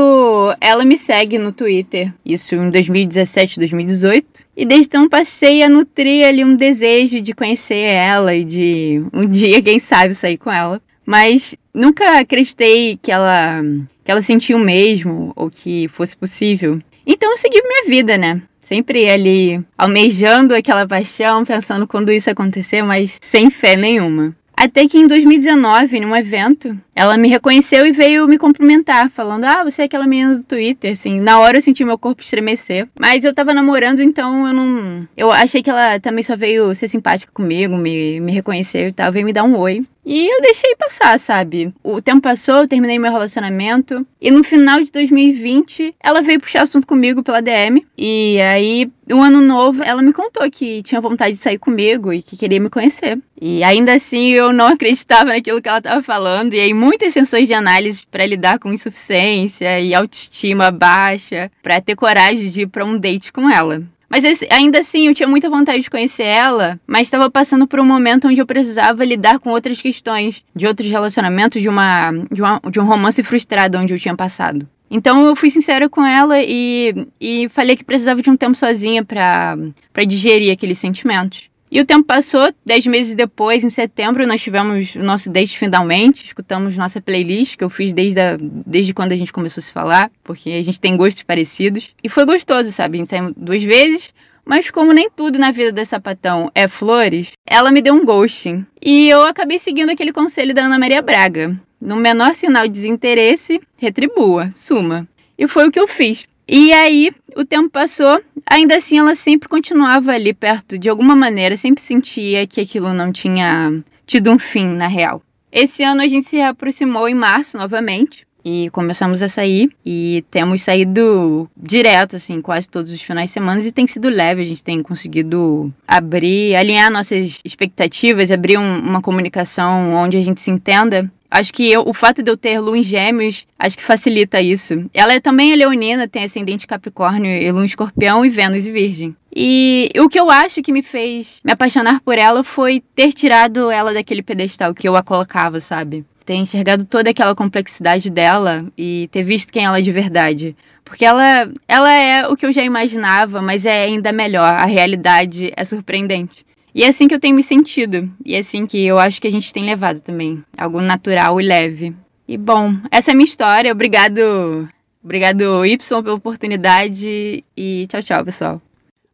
ela me segue no Twitter, isso em 2017, 2018. E desde então passei a nutrir ali um desejo de conhecer ela e de um dia, quem sabe, sair com ela. Mas nunca acreditei que ela, que ela sentia o mesmo ou que fosse possível. Então eu segui minha vida, né? Sempre ali almejando aquela paixão, pensando quando isso acontecer, mas sem fé nenhuma. Até que em 2019, num evento, ela me reconheceu e veio me cumprimentar, falando: Ah, você é aquela menina do Twitter. Assim, na hora eu senti meu corpo estremecer. Mas eu tava namorando, então eu não. Eu achei que ela também só veio ser simpática comigo, me, me reconhecer e tal, veio me dar um oi. E eu deixei passar, sabe? O tempo passou, eu terminei meu relacionamento. E no final de 2020, ela veio puxar assunto comigo pela DM. E aí, no ano novo, ela me contou que tinha vontade de sair comigo e que queria me conhecer. E ainda assim, eu não acreditava naquilo que ela tava falando. E aí, muitas sessões de análise para lidar com insuficiência e autoestima baixa, para ter coragem de ir para um date com ela. Mas ainda assim, eu tinha muita vontade de conhecer ela, mas estava passando por um momento onde eu precisava lidar com outras questões, de outros relacionamentos, de, uma, de, uma, de um romance frustrado onde eu tinha passado. Então eu fui sincera com ela e, e falei que precisava de um tempo sozinha pra digerir aqueles sentimentos. E o tempo passou, dez meses depois, em setembro, nós tivemos o nosso date finalmente, escutamos nossa playlist, que eu fiz desde, a- desde quando a gente começou a se falar, porque a gente tem gostos parecidos. E foi gostoso, sabe? A gente saiu duas vezes, mas como nem tudo na vida da sapatão é flores, ela me deu um ghosting. E eu acabei seguindo aquele conselho da Ana Maria Braga. No menor sinal de desinteresse, retribua, suma. E foi o que eu fiz. E aí, o tempo passou, ainda assim ela sempre continuava ali perto, de alguma maneira, sempre sentia que aquilo não tinha tido um fim, na real. Esse ano a gente se aproximou em março novamente. E começamos a sair e temos saído direto, assim, quase todos os finais de semana e tem sido leve. A gente tem conseguido abrir, alinhar nossas expectativas, abrir um- uma comunicação onde a gente se entenda. Acho que eu- o fato de eu ter Lua em Gêmeos, acho que facilita isso. Ela é também é leonina, tem ascendente Capricórnio e Lua em Escorpião e Vênus e Virgem. E o que eu acho que me fez me apaixonar por ela foi ter tirado ela daquele pedestal que eu a colocava, sabe? Ter enxergado toda aquela complexidade dela e ter visto quem ela é de verdade. Porque ela, ela é o que eu já imaginava, mas é ainda melhor. A realidade é surpreendente. E é assim que eu tenho me sentido. E é assim que eu acho que a gente tem levado também. Algo natural e leve. E bom, essa é a minha história. Obrigado. Obrigado, Y, pela oportunidade. E tchau, tchau, pessoal.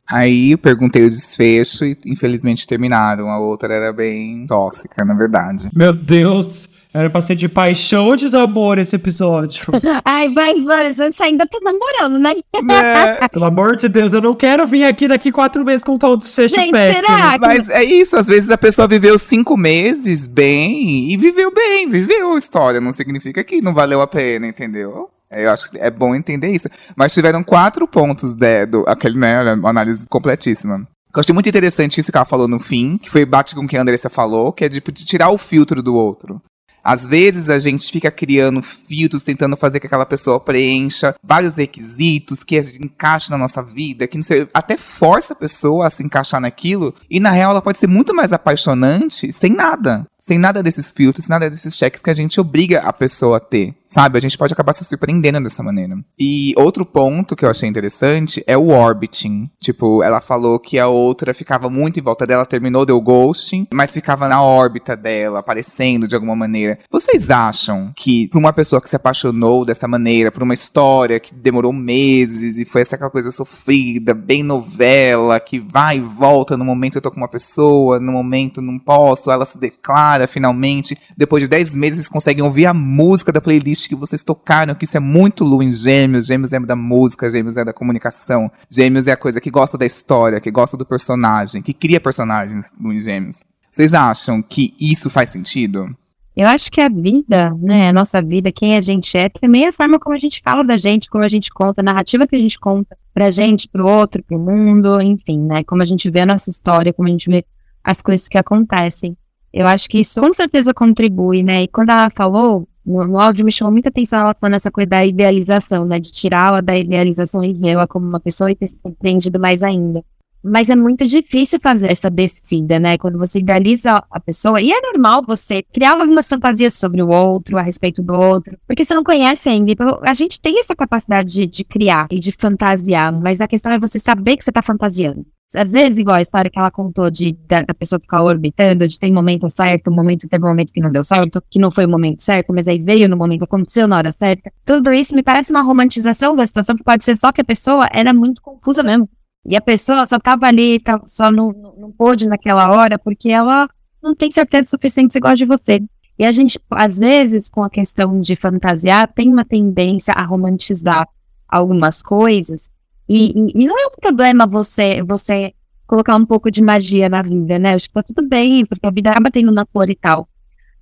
Aí eu perguntei o desfecho e infelizmente terminaram. A outra era bem tóxica, na verdade. Meu Deus, era pra ser de paixão ou desamor esse episódio? Ai, mas olha, você ainda tá namorando, né? Pelo amor de Deus, eu não quero vir aqui daqui quatro meses contar um desfecho Gente, péssimo. será? que- Mas é isso, às vezes a pessoa viveu cinco meses bem e viveu bem, viveu a história. Não significa que não valeu a pena, entendeu? É, Eu acho que é bom entender isso. Mas tiveram quatro pontos de, do, aquele, né, uma análise completíssima. Eu achei muito interessante isso que ela falou no fim, que foi bate com o que a Andressa falou, que é tipo, de tirar o filtro do outro. Às vezes a gente fica criando filtros, tentando fazer que aquela pessoa preencha vários requisitos, que encaixe na nossa vida, que não sei, até força a pessoa a se encaixar naquilo, e na real ela pode ser muito mais apaixonante sem nada. Sem nada desses filtros, sem nada desses cheques que a gente obriga a pessoa a ter. Sabe? A gente pode acabar se surpreendendo dessa maneira. E outro ponto que eu achei interessante é o orbiting. Tipo, ela falou que a outra ficava muito em volta dela, terminou, deu ghosting, mas ficava na órbita dela, aparecendo de alguma maneira. Vocês acham que, pra uma pessoa que se apaixonou dessa maneira, por uma história que demorou meses e foi essa aquela coisa sofrida, bem novela, que vai e volta, no momento eu tô com uma pessoa, no momento não posso, ela se declara finalmente, depois de 10 meses conseguem ouvir a música da playlist que vocês tocaram, que isso é muito Lu em Gêmeos, Gêmeos é da música, Gêmeos é da comunicação, Gêmeos é a coisa que gosta da história, que gosta do personagem, que cria personagens Lu em Gêmeos. Vocês acham que isso faz sentido? Eu acho que a vida, né, a nossa vida, quem a gente é, também é a forma como a gente fala da gente, como a gente conta, a narrativa que a gente conta pra gente, pro outro, pro mundo, enfim, né, como a gente vê a nossa história, como a gente vê as coisas que acontecem. Eu acho que isso com certeza contribui, né, e quando ela falou, no, no áudio me chamou muita atenção ela falando essa coisa da idealização, né, de tirá-la da idealização e vê-la como uma pessoa e ter se compreendido mais ainda. Mas é muito difícil fazer essa descida, né? Quando você idealiza a pessoa. E é normal você criar algumas fantasias sobre o outro, a respeito do outro, porque você não conhece ainda. Então, A gente tem essa capacidade de, de criar e de fantasiar, mas a questão é você saber que você tá fantasiando. Às vezes, igual a história que ela contou de da, da pessoa ficar orbitando, de tem momento certo, momento, teve um momento que não deu certo, que não foi o momento certo, mas aí veio no momento, aconteceu na hora certa. Tudo isso me parece uma romantização da situação, que pode ser só que a pessoa era muito confusa mesmo. E a pessoa só tava ali, tá- só não, não não pôde naquela hora, porque ela não tem certeza suficiente se gosta de você. E a gente, às vezes, com a questão de fantasiar, tem uma tendência a romantizar algumas coisas. E, e- não é um problema você, você colocar um pouco de magia na vida, né? Acho que tá tudo bem, porque a vida acaba tendo uma cor e tal.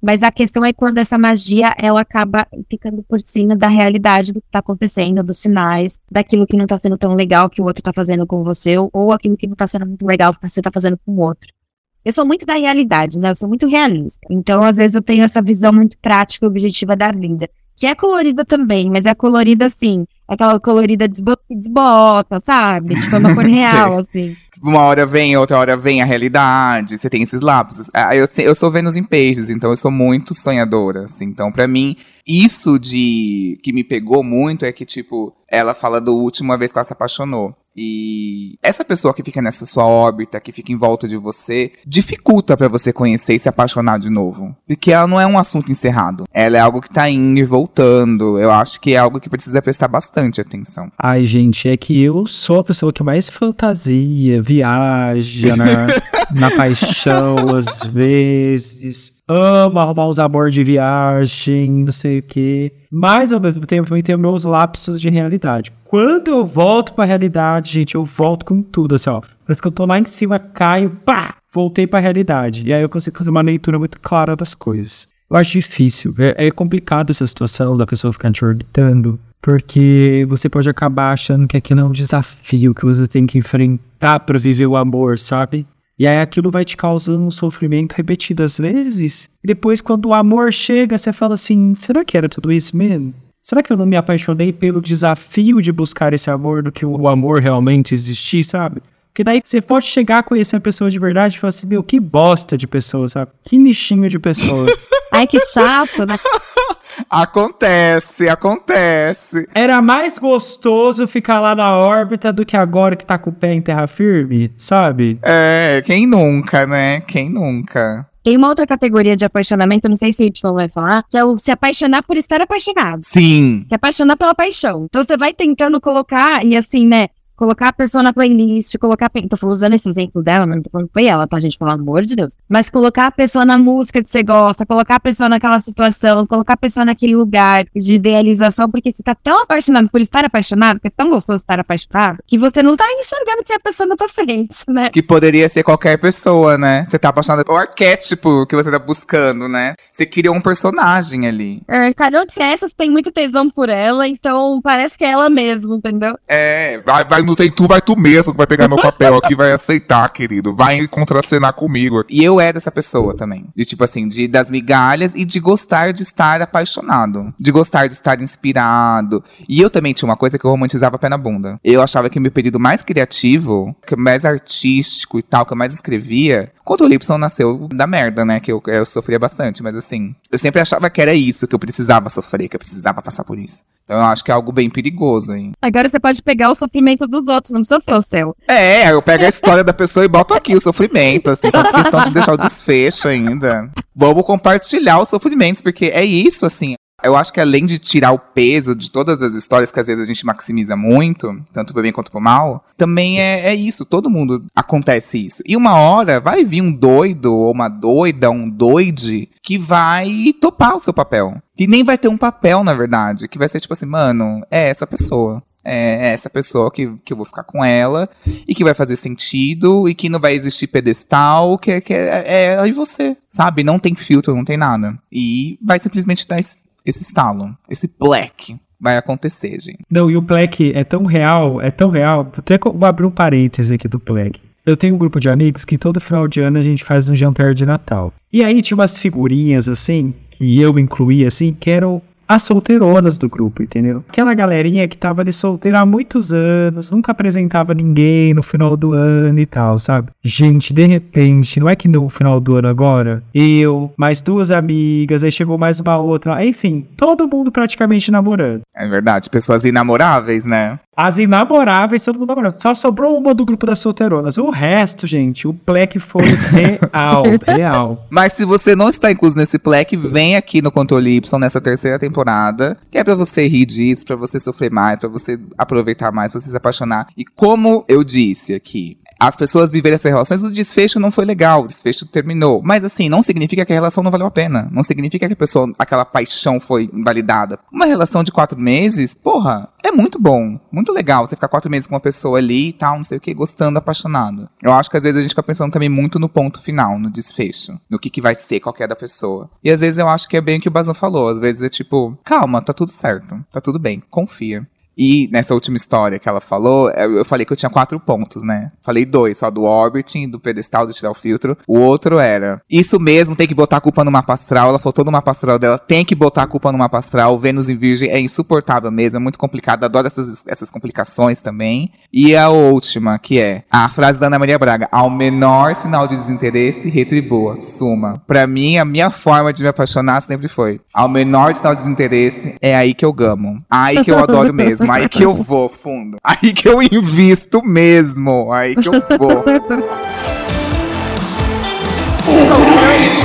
Mas a questão é quando essa magia, ela acaba ficando por cima da realidade do que tá acontecendo, dos sinais, daquilo que não tá sendo tão legal que o outro tá fazendo com você, ou- aquilo que não tá sendo muito legal que você tá fazendo com o outro. Eu sou muito da realidade, né? Eu sou muito realista. Então, às vezes, eu tenho essa visão muito prática e objetiva da vida. Que é colorida também, mas é colorida assim. Aquela colorida desbo- desbota, sabe? Tipo, é uma cor real, assim. Uma hora vem, outra hora vem a realidade. Você tem esses lapsos. Ah, eu, eu sou Vênus em peixes, então eu sou muito sonhadora, assim. Então, pra mim, isso de que me pegou muito é que, tipo, ela fala do última vez que ela se apaixonou. E essa pessoa que fica nessa sua órbita, que fica em volta de você, dificulta pra você conhecer e se apaixonar de novo. Porque ela não é um assunto encerrado. Ela é algo que tá indo e voltando. Eu acho que é algo que precisa prestar bastante atenção. Ai, gente, é que eu sou a pessoa que mais fantasia, viaja na, na paixão, às vezes. Amo arrumar os amor de viagem, não sei o quê. Mas, ao mesmo tempo, eu tenho meus lapsos de realidade. Quando eu volto pra realidade, gente, eu volto com tudo, assim, ó. Parece que eu tô lá em cima, caio, pá! Voltei pra realidade. E aí eu consigo fazer uma leitura muito clara das coisas. Eu acho difícil. É, é complicado essa situação da pessoa ficar te orbitando. Porque você pode acabar achando que aquilo é um desafio que você tem que enfrentar pra viver o amor, sabe? E aí aquilo vai te causando um sofrimento repetidas vezes. E depois, quando o amor chega, você fala assim: será que era tudo isso mesmo? Será que eu não me apaixonei pelo desafio de buscar esse amor do que o amor realmente existir, sabe? Porque daí você pode chegar a conhecer a pessoa de verdade e falar assim, meu, que bosta de pessoa, sabe? Que nichinho de pessoa. Ai, que chato, né? Acontece, acontece. Era mais gostoso ficar lá na órbita do que agora que tá com o pé em terra firme, sabe? É, quem nunca, né? Quem nunca? Tem uma outra categoria de apaixonamento, não sei se o Y vai falar, que é o se apaixonar por estar apaixonado. Sim. Se apaixonar pela paixão. Então você vai tentando colocar, e assim, né? Colocar a pessoa na playlist, colocar. Tô usando esse exemplo dela, mas não tô falando foi ela, tá, gente? Pelo amor de Deus. Mas colocar a pessoa na música que você gosta, colocar a pessoa naquela situação, colocar a pessoa naquele lugar de idealização, porque você tá tão apaixonado por estar apaixonado, que é tão gostoso estar apaixonado, que você não tá enxergando que é a pessoa na tua frente, né? Que poderia ser qualquer pessoa, né? Você tá apaixonado pelo arquétipo que você tá buscando, né? Você criou um personagem ali. É, Calhou de você tem muito tesão por ela, então parece que é ela mesmo, entendeu? É, Vai, vai, não tem tu, vai tu mesmo que vai pegar meu papel aqui vai aceitar, querido. Vai contracenar comigo. E eu era essa pessoa também. De tipo assim, de das migalhas e de gostar de estar apaixonado. De gostar de estar inspirado. E eu também tinha uma coisa que eu romantizava pé na bunda. Eu achava que o meu período mais criativo, que mais artístico e tal, que eu mais escrevia, quando o Lipson nasceu da merda, né? Que eu, eu sofria bastante, mas assim, eu sempre achava que era isso, que eu precisava sofrer, que eu precisava passar por isso. Então eu acho que é algo bem perigoso, hein? Agora você pode pegar o sofrimento dos outros, não precisa ser o seu. É, eu pego a história da pessoa e boto aqui o sofrimento, assim, faço questão de deixar o desfecho ainda. Vamos compartilhar os sofrimentos, porque é isso, assim. Eu acho que além de tirar o peso de todas as histórias que às vezes a gente maximiza muito, tanto pro bem quanto pro mal, também é, é isso, todo mundo acontece isso. E uma hora vai vir um doido, ou uma doida, um doide, que vai topar o seu papel. Que nem vai ter um papel, na verdade, que vai ser tipo assim, mano, é essa pessoa. É essa pessoa que, que eu vou ficar com ela e que vai fazer sentido e que não vai existir pedestal, que, é- que é, é ela e você, sabe? Não tem filtro, não tem nada. E vai simplesmente dar esse, esse estalo, esse black. Vai acontecer, gente. Não, e o Black é tão real, é tão real. Vou até abrir um parêntese aqui do Black. Eu tenho um grupo de amigos que todo final de ano a gente faz um jantar de Natal. E aí tinha umas figurinhas assim, que eu incluí assim, que eram as solteironas do grupo, entendeu? Aquela galerinha que tava ali solteira há muitos anos, nunca apresentava ninguém no final do ano e tal, sabe? Gente, de repente, não é que no final do ano agora, eu, mais duas amigas, aí chegou mais uma outra, enfim, todo mundo praticamente namorando. É verdade, pessoas inamoráveis, né? As inamoráveis, todo mundo namorando. Só sobrou uma do grupo das solteironas. O resto, gente, o Black foi real, real. Mas se você não está incluso nesse Black, vem aqui no Controle Y nessa terceira temporada, que é pra você rir disso, pra você sofrer mais, pra você aproveitar mais, pra você se apaixonar. E como eu disse aqui, as pessoas viveram essas relações, o desfecho não foi legal, o desfecho terminou. Mas assim, não significa que a relação não valeu a pena. Não significa que a pessoa, aquela paixão foi invalidada. Uma relação de quatro meses, porra, é muito bom. Muito legal você ficar quatro meses com uma pessoa ali e tal, não sei o que, gostando, apaixonado. Eu acho que às vezes a gente fica pensando também muito no ponto final, no desfecho. No que, que vai ser qualquer da pessoa. E às vezes eu acho que é bem o que o Bazan falou. Às vezes é tipo, calma, tá tudo certo. Tá tudo bem, confia. E nessa última história que ela falou, eu falei que eu tinha quatro pontos, né? Falei dois, só do orbiting, do pedestal, do tirar o filtro. O outro era, isso mesmo, tem que botar a culpa no mapa astral. Ela falou todo no mapa astral dela, tem que botar a culpa no mapa astral. Vênus em Virgem é insuportável mesmo, é muito complicado. Adoro essas, essas complicações também. E a última, que é a frase da Ana Maria Braga: ao menor sinal de desinteresse, retribua, suma. Pra mim, a minha forma de me apaixonar sempre foi: ao menor sinal de desinteresse, é aí que eu gamo. Aí que eu adoro mesmo. Aí que eu vou fundo. Aí que eu invisto mesmo. Aí que eu vou.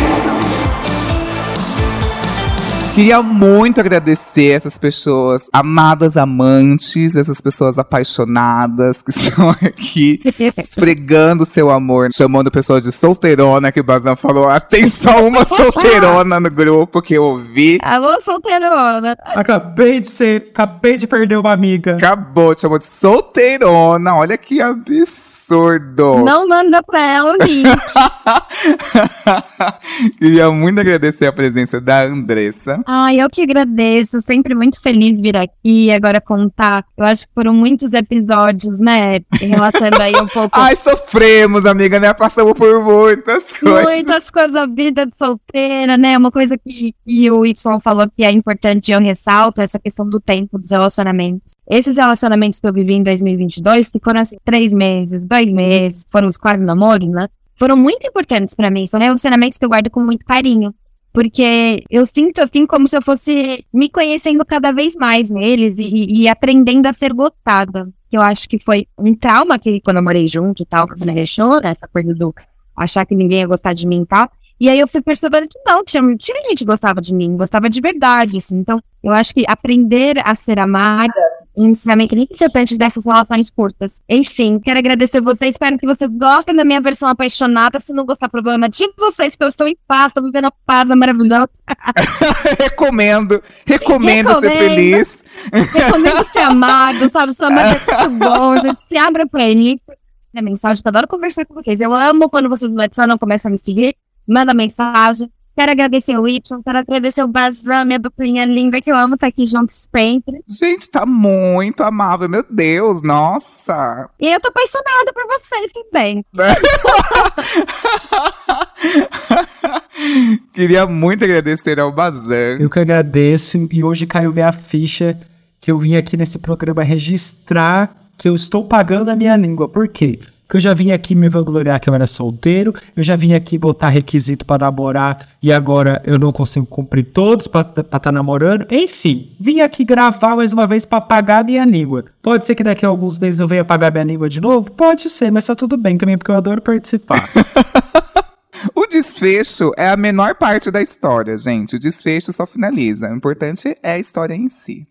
Queria muito agradecer essas pessoas, amadas amantes, essas pessoas apaixonadas que estão aqui esfregando seu amor, chamando pessoa de solteirona, que o Bazan falou. Ah, tem só uma solteirona no grupo que eu ouvi. Alô, solteirona. Acabei de ser. Acabei de perder uma amiga. Acabou, te chamou de solteirona. Olha que absurdo. Não manda pra ela o link. Queria muito agradecer a presença da Andressa. Ai, eu que agradeço. Sempre muito feliz vir aqui e agora contar. Eu acho que foram muitos episódios, né? Relatando aí um pouco. Ai, sofremos, amiga, né? Passamos por muitas coisas. Muitas coisas da vida de solteira, né? Uma coisa que, que o Y falou que é importante, eu ressalto, essa questão do tempo dos relacionamentos. Esses relacionamentos que eu vivi em 2022, que foram assim, três meses, dois meses, foram os quase namoros, né? Foram muito importantes pra mim. São relacionamentos que eu guardo com muito carinho. Porque eu sinto assim como se eu fosse me conhecendo cada vez mais neles e, e aprendendo a ser gostada. Eu acho que foi um trauma que quando eu morei junto e tal, que me deixou, né? Essa coisa do achar que ninguém ia gostar de mim e tal. E aí eu fui percebendo que não, tinha, tinha gente que gostava de mim, gostava de verdade, assim. Então, eu acho que aprender a ser amada um ensinamento muito importante dessas relações curtas. Enfim, quero agradecer vocês, espero que vocês gostem da minha versão apaixonada. Se não gostar, problema de vocês, porque eu estou em paz, estou vivendo a paz, é maravilhosa. recomendo, recomendo ser Recomendo. feliz. Recomendo ser amado, sabe? Ser amado é muito bom, gente. Se abra pra ele. É mensagem, eu adoro conversar com vocês. Eu amo quando vocês me adicionam, começam a me seguir. Manda mensagem. Quero agradecer o Y, quero agradecer o Bazan, minha duplinha linda, que eu amo estar aqui juntos sempre. Gente, tá muito amável, meu Deus, nossa. E eu tô apaixonada por você também. Queria muito agradecer ao Bazan. Eu que agradeço e hoje caiu minha ficha que eu vim aqui nesse programa registrar que eu estou pagando a minha língua. Por quê? Porque eu já vim aqui me vangloriar que eu era solteiro, eu já vim aqui botar requisito para namorar e agora eu não consigo cumprir todos para estar namorando. Enfim, vim aqui gravar mais uma vez para pagar minha língua. Pode ser que daqui a alguns meses eu venha pagar minha língua de novo? Pode ser, mas tá tudo bem também, porque eu adoro participar. O desfecho é a menor parte da história, gente. O desfecho só finaliza. O importante é a história em si.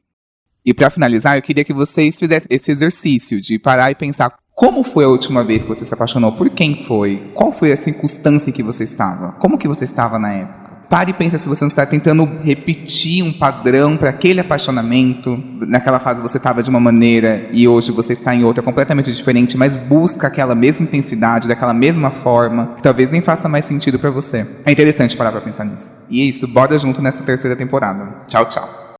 E pra finalizar, eu queria que vocês fizessem esse exercício de parar e pensar como foi a última vez que você se apaixonou? Por quem foi? Qual foi a circunstância em que você estava? Como que você estava na época? Pare e pensa se você não está tentando repetir um padrão para aquele apaixonamento. Naquela fase você estava de uma maneira e hoje você está em outra completamente diferente, mas busca aquela mesma intensidade, daquela mesma forma, que talvez nem faça mais sentido para você. É interessante parar para pensar nisso. E é isso, bora junto nessa terceira temporada. Tchau, tchau.